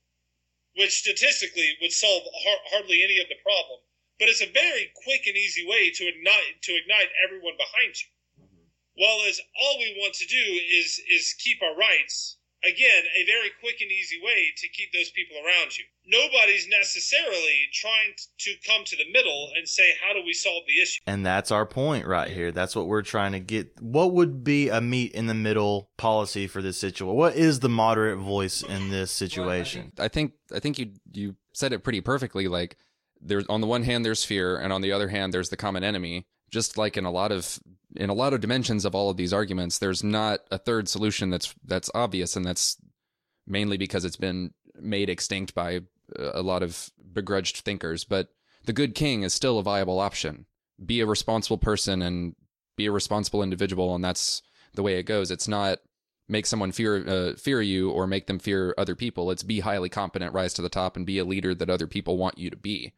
which statistically would solve har- hardly any of the problem, but it's a very quick and easy way to ignite to ignite everyone behind you. While as all we want to do is is keep our rights, again, a very quick and easy way to keep those people around you. Nobody's necessarily trying to come to the middle and say, how do we solve the issue? And that's our point right here. That's what we're trying to get. What would be a meet in the middle policy for this situation? What is the moderate voice in this situation? I think I think you you said it pretty perfectly. Like there's on the one hand there's fear, and on the other hand there's the common enemy. Just like in a lot of in a lot of dimensions of all of these arguments, there's not a third solution that's that's obvious, and that's mainly because it's been made extinct by a lot of begrudged thinkers. But the good king is still a viable option. Be a responsible person and be a responsible individual, and that's the way it goes. It's not make someone fear uh, fear you or make them fear other people. It's be highly competent, rise to the top, and be a leader that other people want you to be,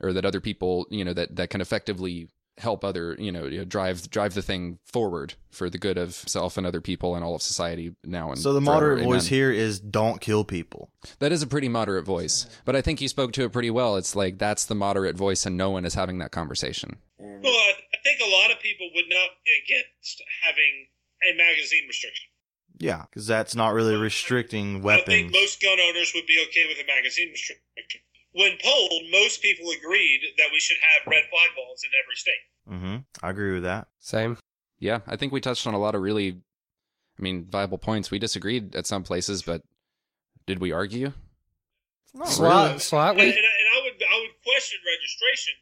or that other people you know that that can effectively help other you know, you know, drive drive the thing forward for the good of self and other people and all of society now and So the forever. moderate voice Amen. here is don't kill people. That is a pretty moderate voice, but I think you spoke to it pretty well. It's like that's the moderate voice, and no one is having that conversation. Well, I, I think a lot of people would not be against having a magazine restriction. Yeah, because that's not really restricting I think weapons. most gun owners would be okay with a magazine restriction. When polled, most people agreed that we should have red flag laws in every state. hmm I agree with that. Same. Yeah, I think we touched on a lot of really, I mean, viable points. We disagreed at some places, but did we argue? Sli- And, slightly. and, and I would I would question registration,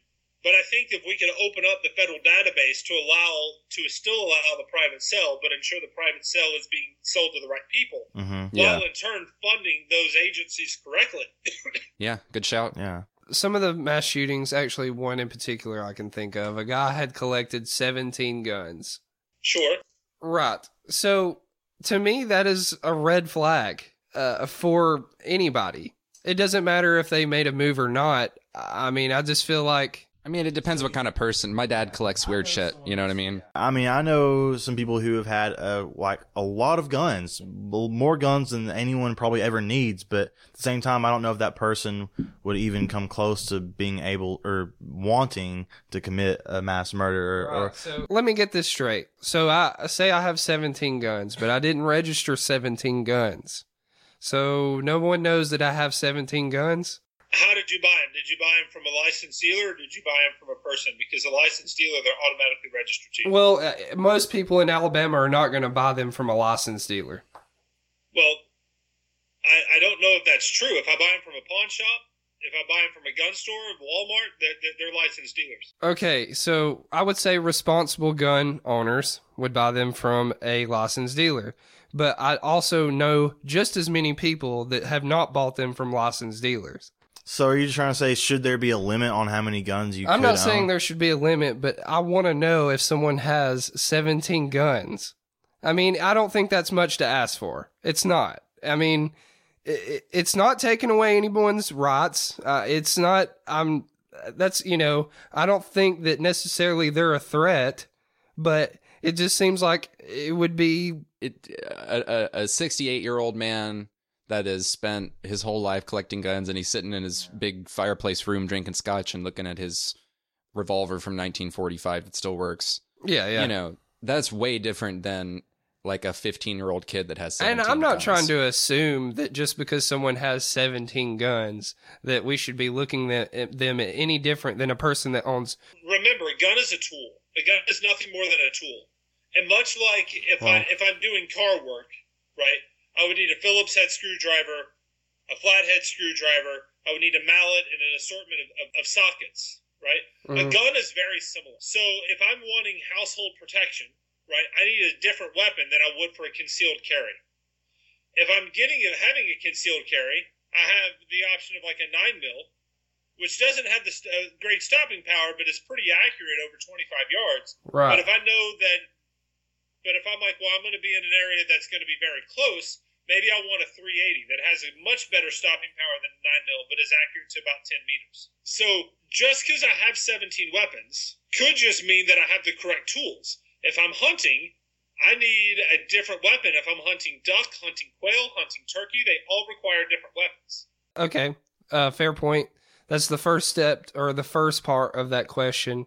but I think if we could open up the federal database to allow to still allow the private sale, but ensure the private sale is being sold to the right people, hmm Yeah. while in turn funding those agencies correctly. Yeah, good shout. Yeah. Some of the mass shootings, actually, one in particular I can think of, a guy had collected 17 guns. sure. Right. So, to me, that is a red flag uh, for anybody. It doesn't matter if they made a move or not. I mean, I just feel like I mean, it depends what kind of person. My dad collects weird shit. You know what I mean? I mean, I know some people who have had uh, like a lot of guns, more guns than anyone probably ever needs. But at the same time, I don't know if that person would even come close to being able or wanting to commit a mass murder. Or, or So let me get this straight. So I say I have 17 guns, but I didn't register 17 guns. So no one knows that I have 17 guns. How did you buy them? Did you buy them from a licensed dealer or did you buy them from a person? Because a licensed dealer, they're automatically registered to you. Well, uh, most people in Alabama are not going to buy them from a licensed dealer. Well, I, I don't know if that's true. If I buy them from a pawn shop, if I buy them from a gun store, Walmart, they're, they're, they're licensed dealers. Okay, so I would say responsible gun owners would buy them from a licensed dealer. But I also know just as many people that have not bought them from licensed dealers. So, are you just trying to say should there be a limit on how many guns you? I'm could not saying own? there should be a limit, but I want to know if someone has 17 guns. I mean, I don't think that's much to ask for. It's not. I mean, it, it's not taking away anyone's rights. Uh, it's not. I'm. That's you know. I don't think that necessarily they're a threat, but It just seems like it would be it a a 68 year old man that has spent his whole life collecting guns and he's sitting in his big fireplace room drinking scotch and looking at his revolver from 1945 that still works. yeah, yeah. You know, that's way different than like a 15 year old kid that has. and I'm not guns. trying to assume that just because someone has 17 guns that we should be looking at at them any different than a person that owns remember, a gun is a tool. A gun is nothing more than a tool. And much like if I if I'm doing car work, right, I would need a Phillips head screwdriver, a flathead screwdriver. I would need a mallet and an assortment of, of, of sockets, right? A Mhm. gun is very similar. So if I'm wanting household protection, right, I need a different weapon than I would for a concealed carry. If I'm getting a, having a concealed carry, I have the option of like a nine mil, which doesn't have the st- uh, great stopping power, but is pretty accurate over 25 yards. Right. But if I know that, but if I'm like, well, I'm going to be in an area that's going to be very close, maybe I want a 380 that has a much better stopping power than a 9 mil, but is accurate to about 10 meters. So just because I have 17 weapons could just mean that I have the correct tools. If I'm hunting, I need a different weapon. If I'm hunting duck, hunting quail, hunting turkey, they all require different weapons. Okay. Uh, fair point. That's the first step or the first part of that question.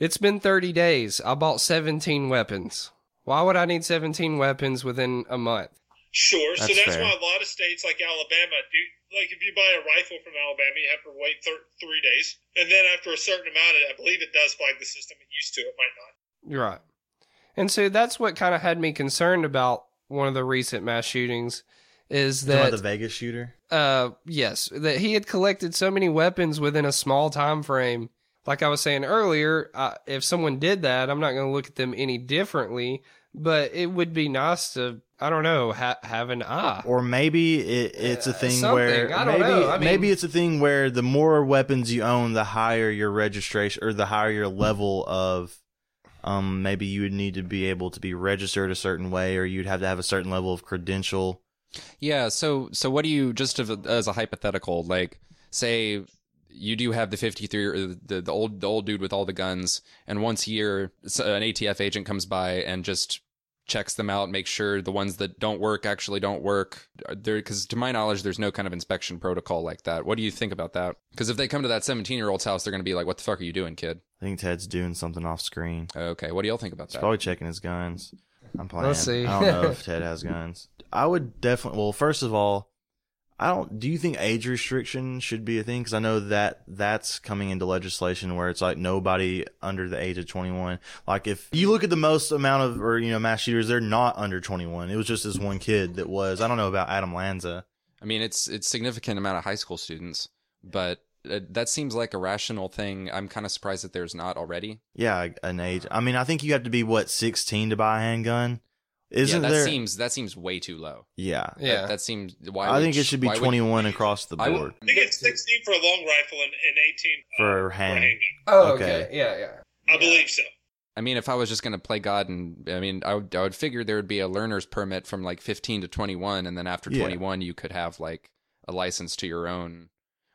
It's been 30 days. I bought 17 weapons. Why would I need 17 weapons within a month? Sure. so That's that's fair. why a lot of states like Alabama do. Like if you buy a rifle from Alabama, you have to wait thir- three days, and then after a certain amount, of, I believe it does flag the system. It used to. It might not. You're right. And so that's what kind of had me concerned about one of the recent mass shootings is that the Vegas shooter. uh yes, that he had collected so many weapons within a small time frame. Like I was saying earlier, uh, if someone did that, I'm not going to look at them any differently, but it would be nice to I don't know, ha- have an eye. Or maybe it, it's a Uh, thing something. where I don't maybe know. I mean- maybe it's a thing where the more weapons you own, the higher your registration or the higher your level of um maybe you would need to be able to be registered a certain way or you'd have to have a certain level of credential. Yeah. So so what do you just as a, as a hypothetical like say you do have the 53 or the the old the old dude with all the guns and once a year an ATF agent comes by and just checks them out makes sure the ones that don't work actually don't work there because to my knowledge there's no kind of inspection protocol like that what do you think about that because if they come to that 17 year old's house they're going to be like what the fuck are you doing kid I think Ted's doing something off screen. okay what do y'all think about He's that probably checking his guns. I'm playing. Let's see. I don't know if Ted has guns. I would definitely. Well, first of all, I don't. Do you think age restriction should be a thing? Because I know that that's coming into legislation where it's like nobody under the age of 21. Like if you look at the most amount of or you know mass shooters, they're not under 21. It was just this one kid that was. I don't know about Adam Lanza. I mean, it's it's significant amount of high school students, but uh, that seems like a rational thing. I'm kind of surprised that there's not already. Yeah, an age. I mean, I think you have to be what 16 to buy a handgun. Isn't yeah, that there? seems that seems way too low. yeah. Yeah. That, that seems why. I would think it should be why would- 21 across the I would- board. I think it's 16 for a long rifle and, and 18 uh, For a hand. handgun. Oh, Okay. okay. Yeah, yeah. I believe so. I mean, if I was just going to play God, and I mean, I would, I would figure there would be a learner's permit from like 15 to 21, and then after Yeah. 21, you could have like a license to your own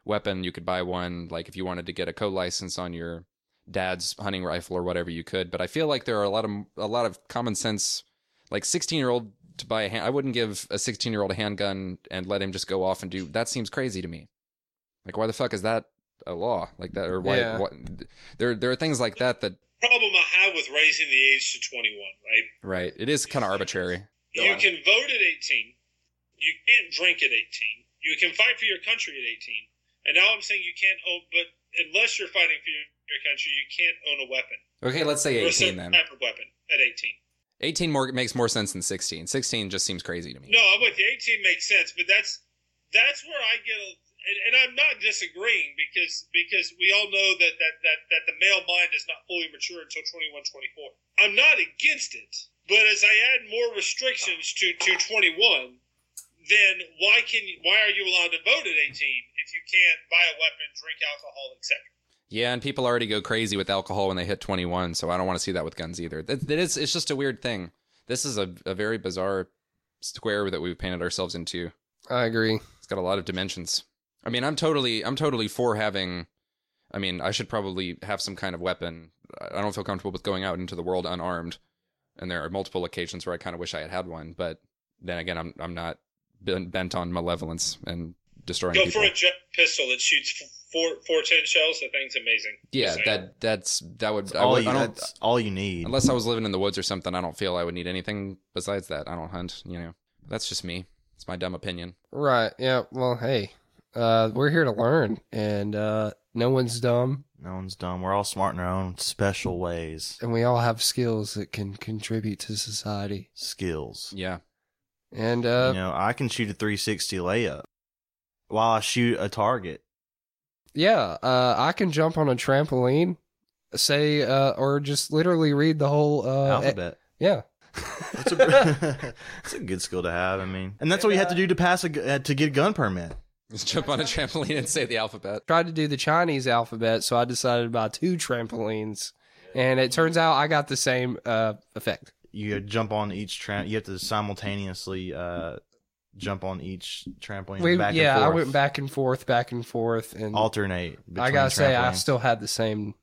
weapon. You could buy one, like if you wanted to get a co-license on your dad's hunting rifle or whatever, you could. But I feel like there are a lot of a lot of common sense, like 16 year old to buy a hand. I wouldn't give a 16 year old a handgun and let him just go off and do. That seems crazy to me. Like, why the fuck is that a law like that? Or why? Yeah. What, there, there are things like that that Problem I have with raising the age to 21, right? Right. It is kind of arbitrary. Go you on. can vote at 18. You can't drink at 18. You can fight for your country at 18. And now I'm saying you can't own, but unless you're fighting for your, your country, you can't own a weapon. Okay, let's say or a 18 then. type of weapon at 18. 18 more makes more sense than 16. 16 just seems crazy to me. No, I'm with you. 18 makes sense, but that's that's where I get a and, and I'm not disagreeing because because we all know that, that that that the male mind is not fully mature until 21, 24. I'm not against it, but as I add more restrictions to to 21, then why can why are you allowed to vote at 18 if you can't buy a weapon, drink alcohol, etc. Yeah, and people already go crazy with alcohol when they hit 21, so I don't want to see that with guns either. That, that is, it's just a weird thing. This is a, a very bizarre square that we've painted ourselves into. I agree. It's got a lot of dimensions. I mean, I'm totally I'm totally for having I mean, I should probably have some kind of weapon I don't feel comfortable with going out into the world unarmed. And there are multiple occasions where I kind of wish I had had one, but then again, I'm I'm not ben- bent on malevolence and destroying Go people. for a Judge pistol that shoots f- four four ten shells. That thing's amazing. yeah, Just that that's that would I, all would, you, I don't that's all you need. unless I was living in the woods or something. I don't feel I would need anything besides that. I don't hunt. You know, that's just me. It's my dumb opinion. Right. Yeah. Well, hey, uh, we're here to learn, and uh, no one's dumb, no one's dumb. We're all smart in our own special ways. and we all have skills that can contribute to society. Skills. Yeah, And uh, you know, I can shoot a 360 layup while I shoot a target. Yeah, uh, I can jump on a trampoline, say, uh, or just literally read the whole uh, Alphabet. yeah. It's a, it's a good skill to have. I mean, and that's what you have to do to pass a uh, to get a gun permit. just jump on a trampoline and say the alphabet. Tried to do the Chinese alphabet, so I decided to buy two trampolines, and it turns out I got the same uh, effect. You jump on each tram. You have to simultaneously uh, jump on each trampoline. We, yeah, I went back and forth, back and forth, and alternate. I gotta say, I still had the same.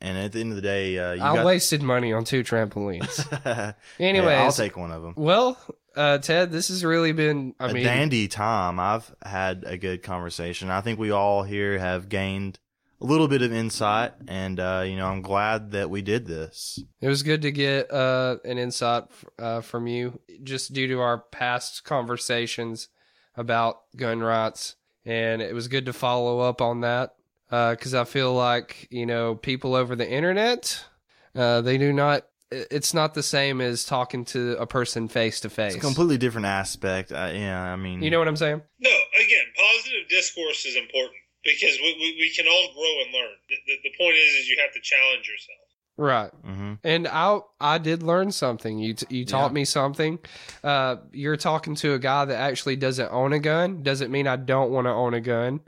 And at the end of the day, uh, you I got. wasted money on two trampolines. anyway, Anyways, I'll take one of them. well, uh, Ted, this has really been. I a mean, dandy time. I've had a good conversation. I think we all here have gained a little bit of insight, and uh, you know, I'm glad that we did this. it was good to get uh, an insight uh, from you, just due to our past conversations about gun rights, and it was good to follow up on that because I feel like you know people over the internet, uh, they do not. It's not the same as talking to a person face to face. It's a completely different aspect. Uh, yeah, I mean, You know what I'm saying? No, again, positive discourse is important because we, we, we can all grow and learn. The, the, the point is, is you have to challenge yourself. Right. hmm And I I did learn something. You t- you taught Yeah. me something. Uh, you're talking to a guy that actually doesn't own a gun. Doesn't mean I don't want to own a gun,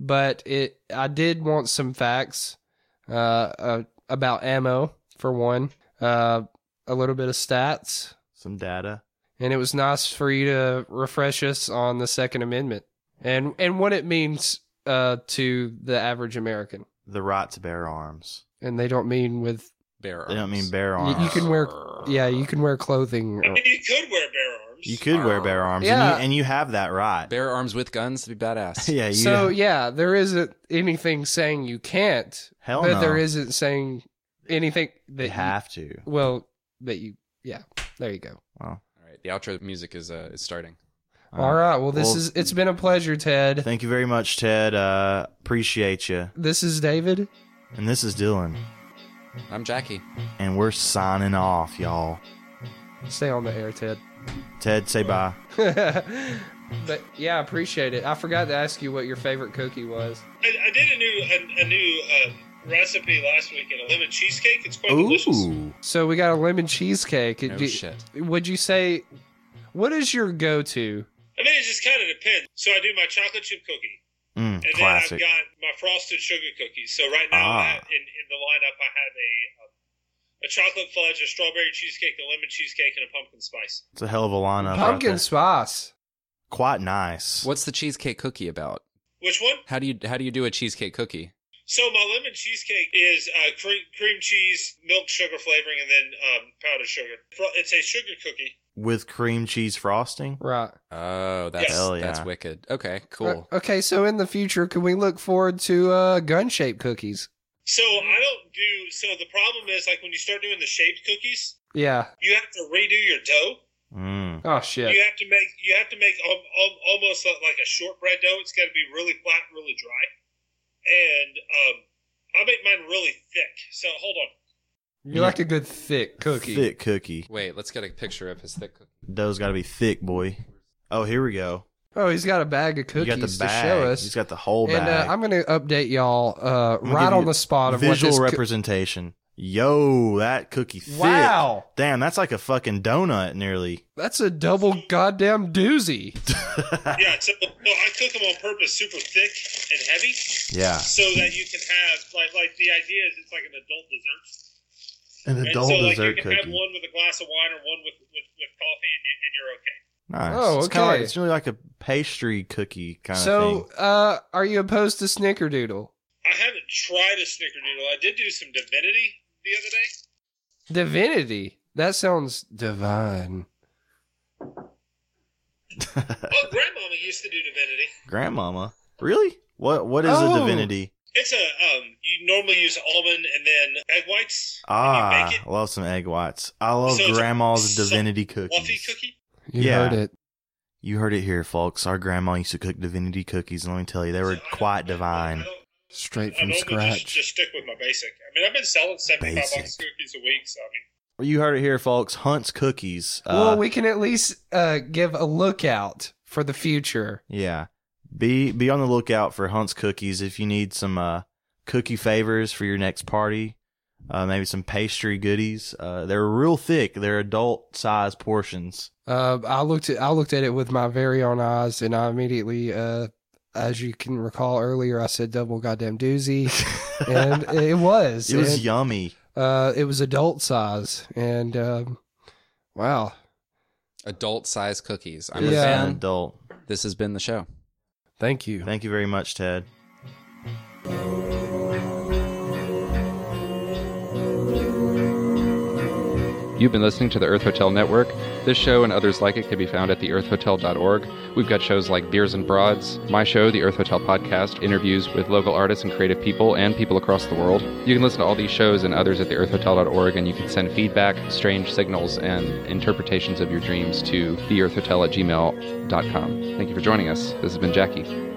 but it I did want some facts uh, uh about ammo for one. Uh, a little bit of stats, some data. and it was nice for you to refresh us on the Second Amendment and and what it means uh to the average American. The right to bear arms. And they don't mean with Bear They don't mean bear you, arms. you can wear yeah you can wear clothing. I mean, you could wear bear arms. You could wear bear arms, Yeah. and, you, and you have that right. bear arms with guns to be badass. yeah, you. So yeah, there isn't anything saying you can't, hell but no. there isn't saying anything that You you, have to. well that you yeah. There you go. Well, all right, the outro music is uh is starting. All right. Well, this Well, is it's been a pleasure, Ted. Thank you very much, Ted. Uh, appreciate you. This is David. And this is Dylan, I'm Jackie. and we're signing off, y'all. Stay on the air, Ted. Ted, say bye. but yeah, I appreciate it. I forgot to ask you what your favorite cookie was. I, I did a new a, a new uh, recipe last week in a lemon cheesecake. It's quite delicious. Ooh, So we got a lemon cheesecake. No shit. Would you say what is your go-to? I mean, it just kind of depends. So I do my chocolate chip cookie, mm, and classic. then I've got my frosted sugar cookies. So right now, Ah. I have, in in the lineup, I have a um, a chocolate fudge, a strawberry cheesecake, a lemon cheesecake, and a pumpkin spice. It's a hell of a lineup. Pumpkin there. spice. Quite nice. What's the cheesecake cookie about? Which one? How do you how do you do a cheesecake cookie? So my lemon cheesecake is uh, cream, cream cheese, milk, sugar flavoring, and then um, powdered sugar. It's a sugar cookie. With cream cheese frosting? Right. Oh, that's Hell that's wicked. Okay, cool. Uh, okay, so in the future, can we look forward to uh, gun-shaped cookies? So I don't do. So the problem is, like when you start doing the shaped cookies, Yeah. you have to redo your dough. Mm. Oh shit. You have to make you have to make al- al- almost like a shortbread dough. It's got to be really flat, really dry, and um, I make mine really thick. So hold on. You like a good thick cookie. Thick cookie. Wait, let's get a picture of his thick cookie. Dough's got to be thick, boy. Oh, here we go. Oh, he's got a bag of cookies got the to show us. He's got the whole and bag. uh, I'm going to update y'all uh, gonna right give on you the spot of visual what this co- representation. Yo, that cookie thick. Wow. Damn, that's like a fucking donut nearly. That's a double goddamn doozy. Yeah, so, so I cook them on purpose, super thick and heavy, yeah. so that you can have like like the idea is it's like an adult dessert. An And adult so like dessert you can have cookie. one with a glass of wine or one with with, with coffee, and, you, and you're okay. Nice. Oh, It's okay. like, it's really like a pastry cookie kind of So, thing. uh, are you opposed to Snickerdoodle? I haven't tried a snickerdoodle. I did do some divinity the other day. Divinity. That sounds divine. Oh, grandmama used to do divinity. Grandmama. Really? What what is Oh. a divinity? It's a um. You normally use almond and then egg whites. Ah, you love some egg whites. I love So grandma's soft, divinity Fluffy cookies. cookie. You Yeah. heard it. You heard it here, folks. Our grandma used to cook divinity cookies, and let me tell you, they were So I- quite I divine. don't- Straight I from normally scratch. Just, just stick with my basic. I mean, I've been selling seventy-five bucks Basic. cookies a week. So I mean, Well, You heard it here, folks. Hunt's Cookies. Uh, well, we can at least uh, give a lookout for the future. Yeah. Be be on the lookout for Hunt's cookies if you need some uh, cookie favors for your next party. Uh, maybe some pastry goodies. Uh, they're real thick. They're adult size portions. Uh, I looked at I looked at it with my very own eyes, and I immediately, uh, as you can recall earlier, I said double goddamn doozy, and it was. it was And, yummy. Uh, it was adult size, and um, wow, Adult size cookies. I'm a Yeah. An fan. adult. This has been the show. Thank you. Thank you very much, Ted. You've been listening to the Earth Hotel Network. This show and others like it can be found at theearthhotel.org. We've got shows like Beers and Broads, my show, the Earth Hotel Podcast, interviews with local artists and creative people and people across the world. You can listen to all these shows and others at theearthhotel.org, and you can send feedback, strange signals, and interpretations of your dreams to theearthhotel at gmail.com. Thank you for joining us. This has been Jackie.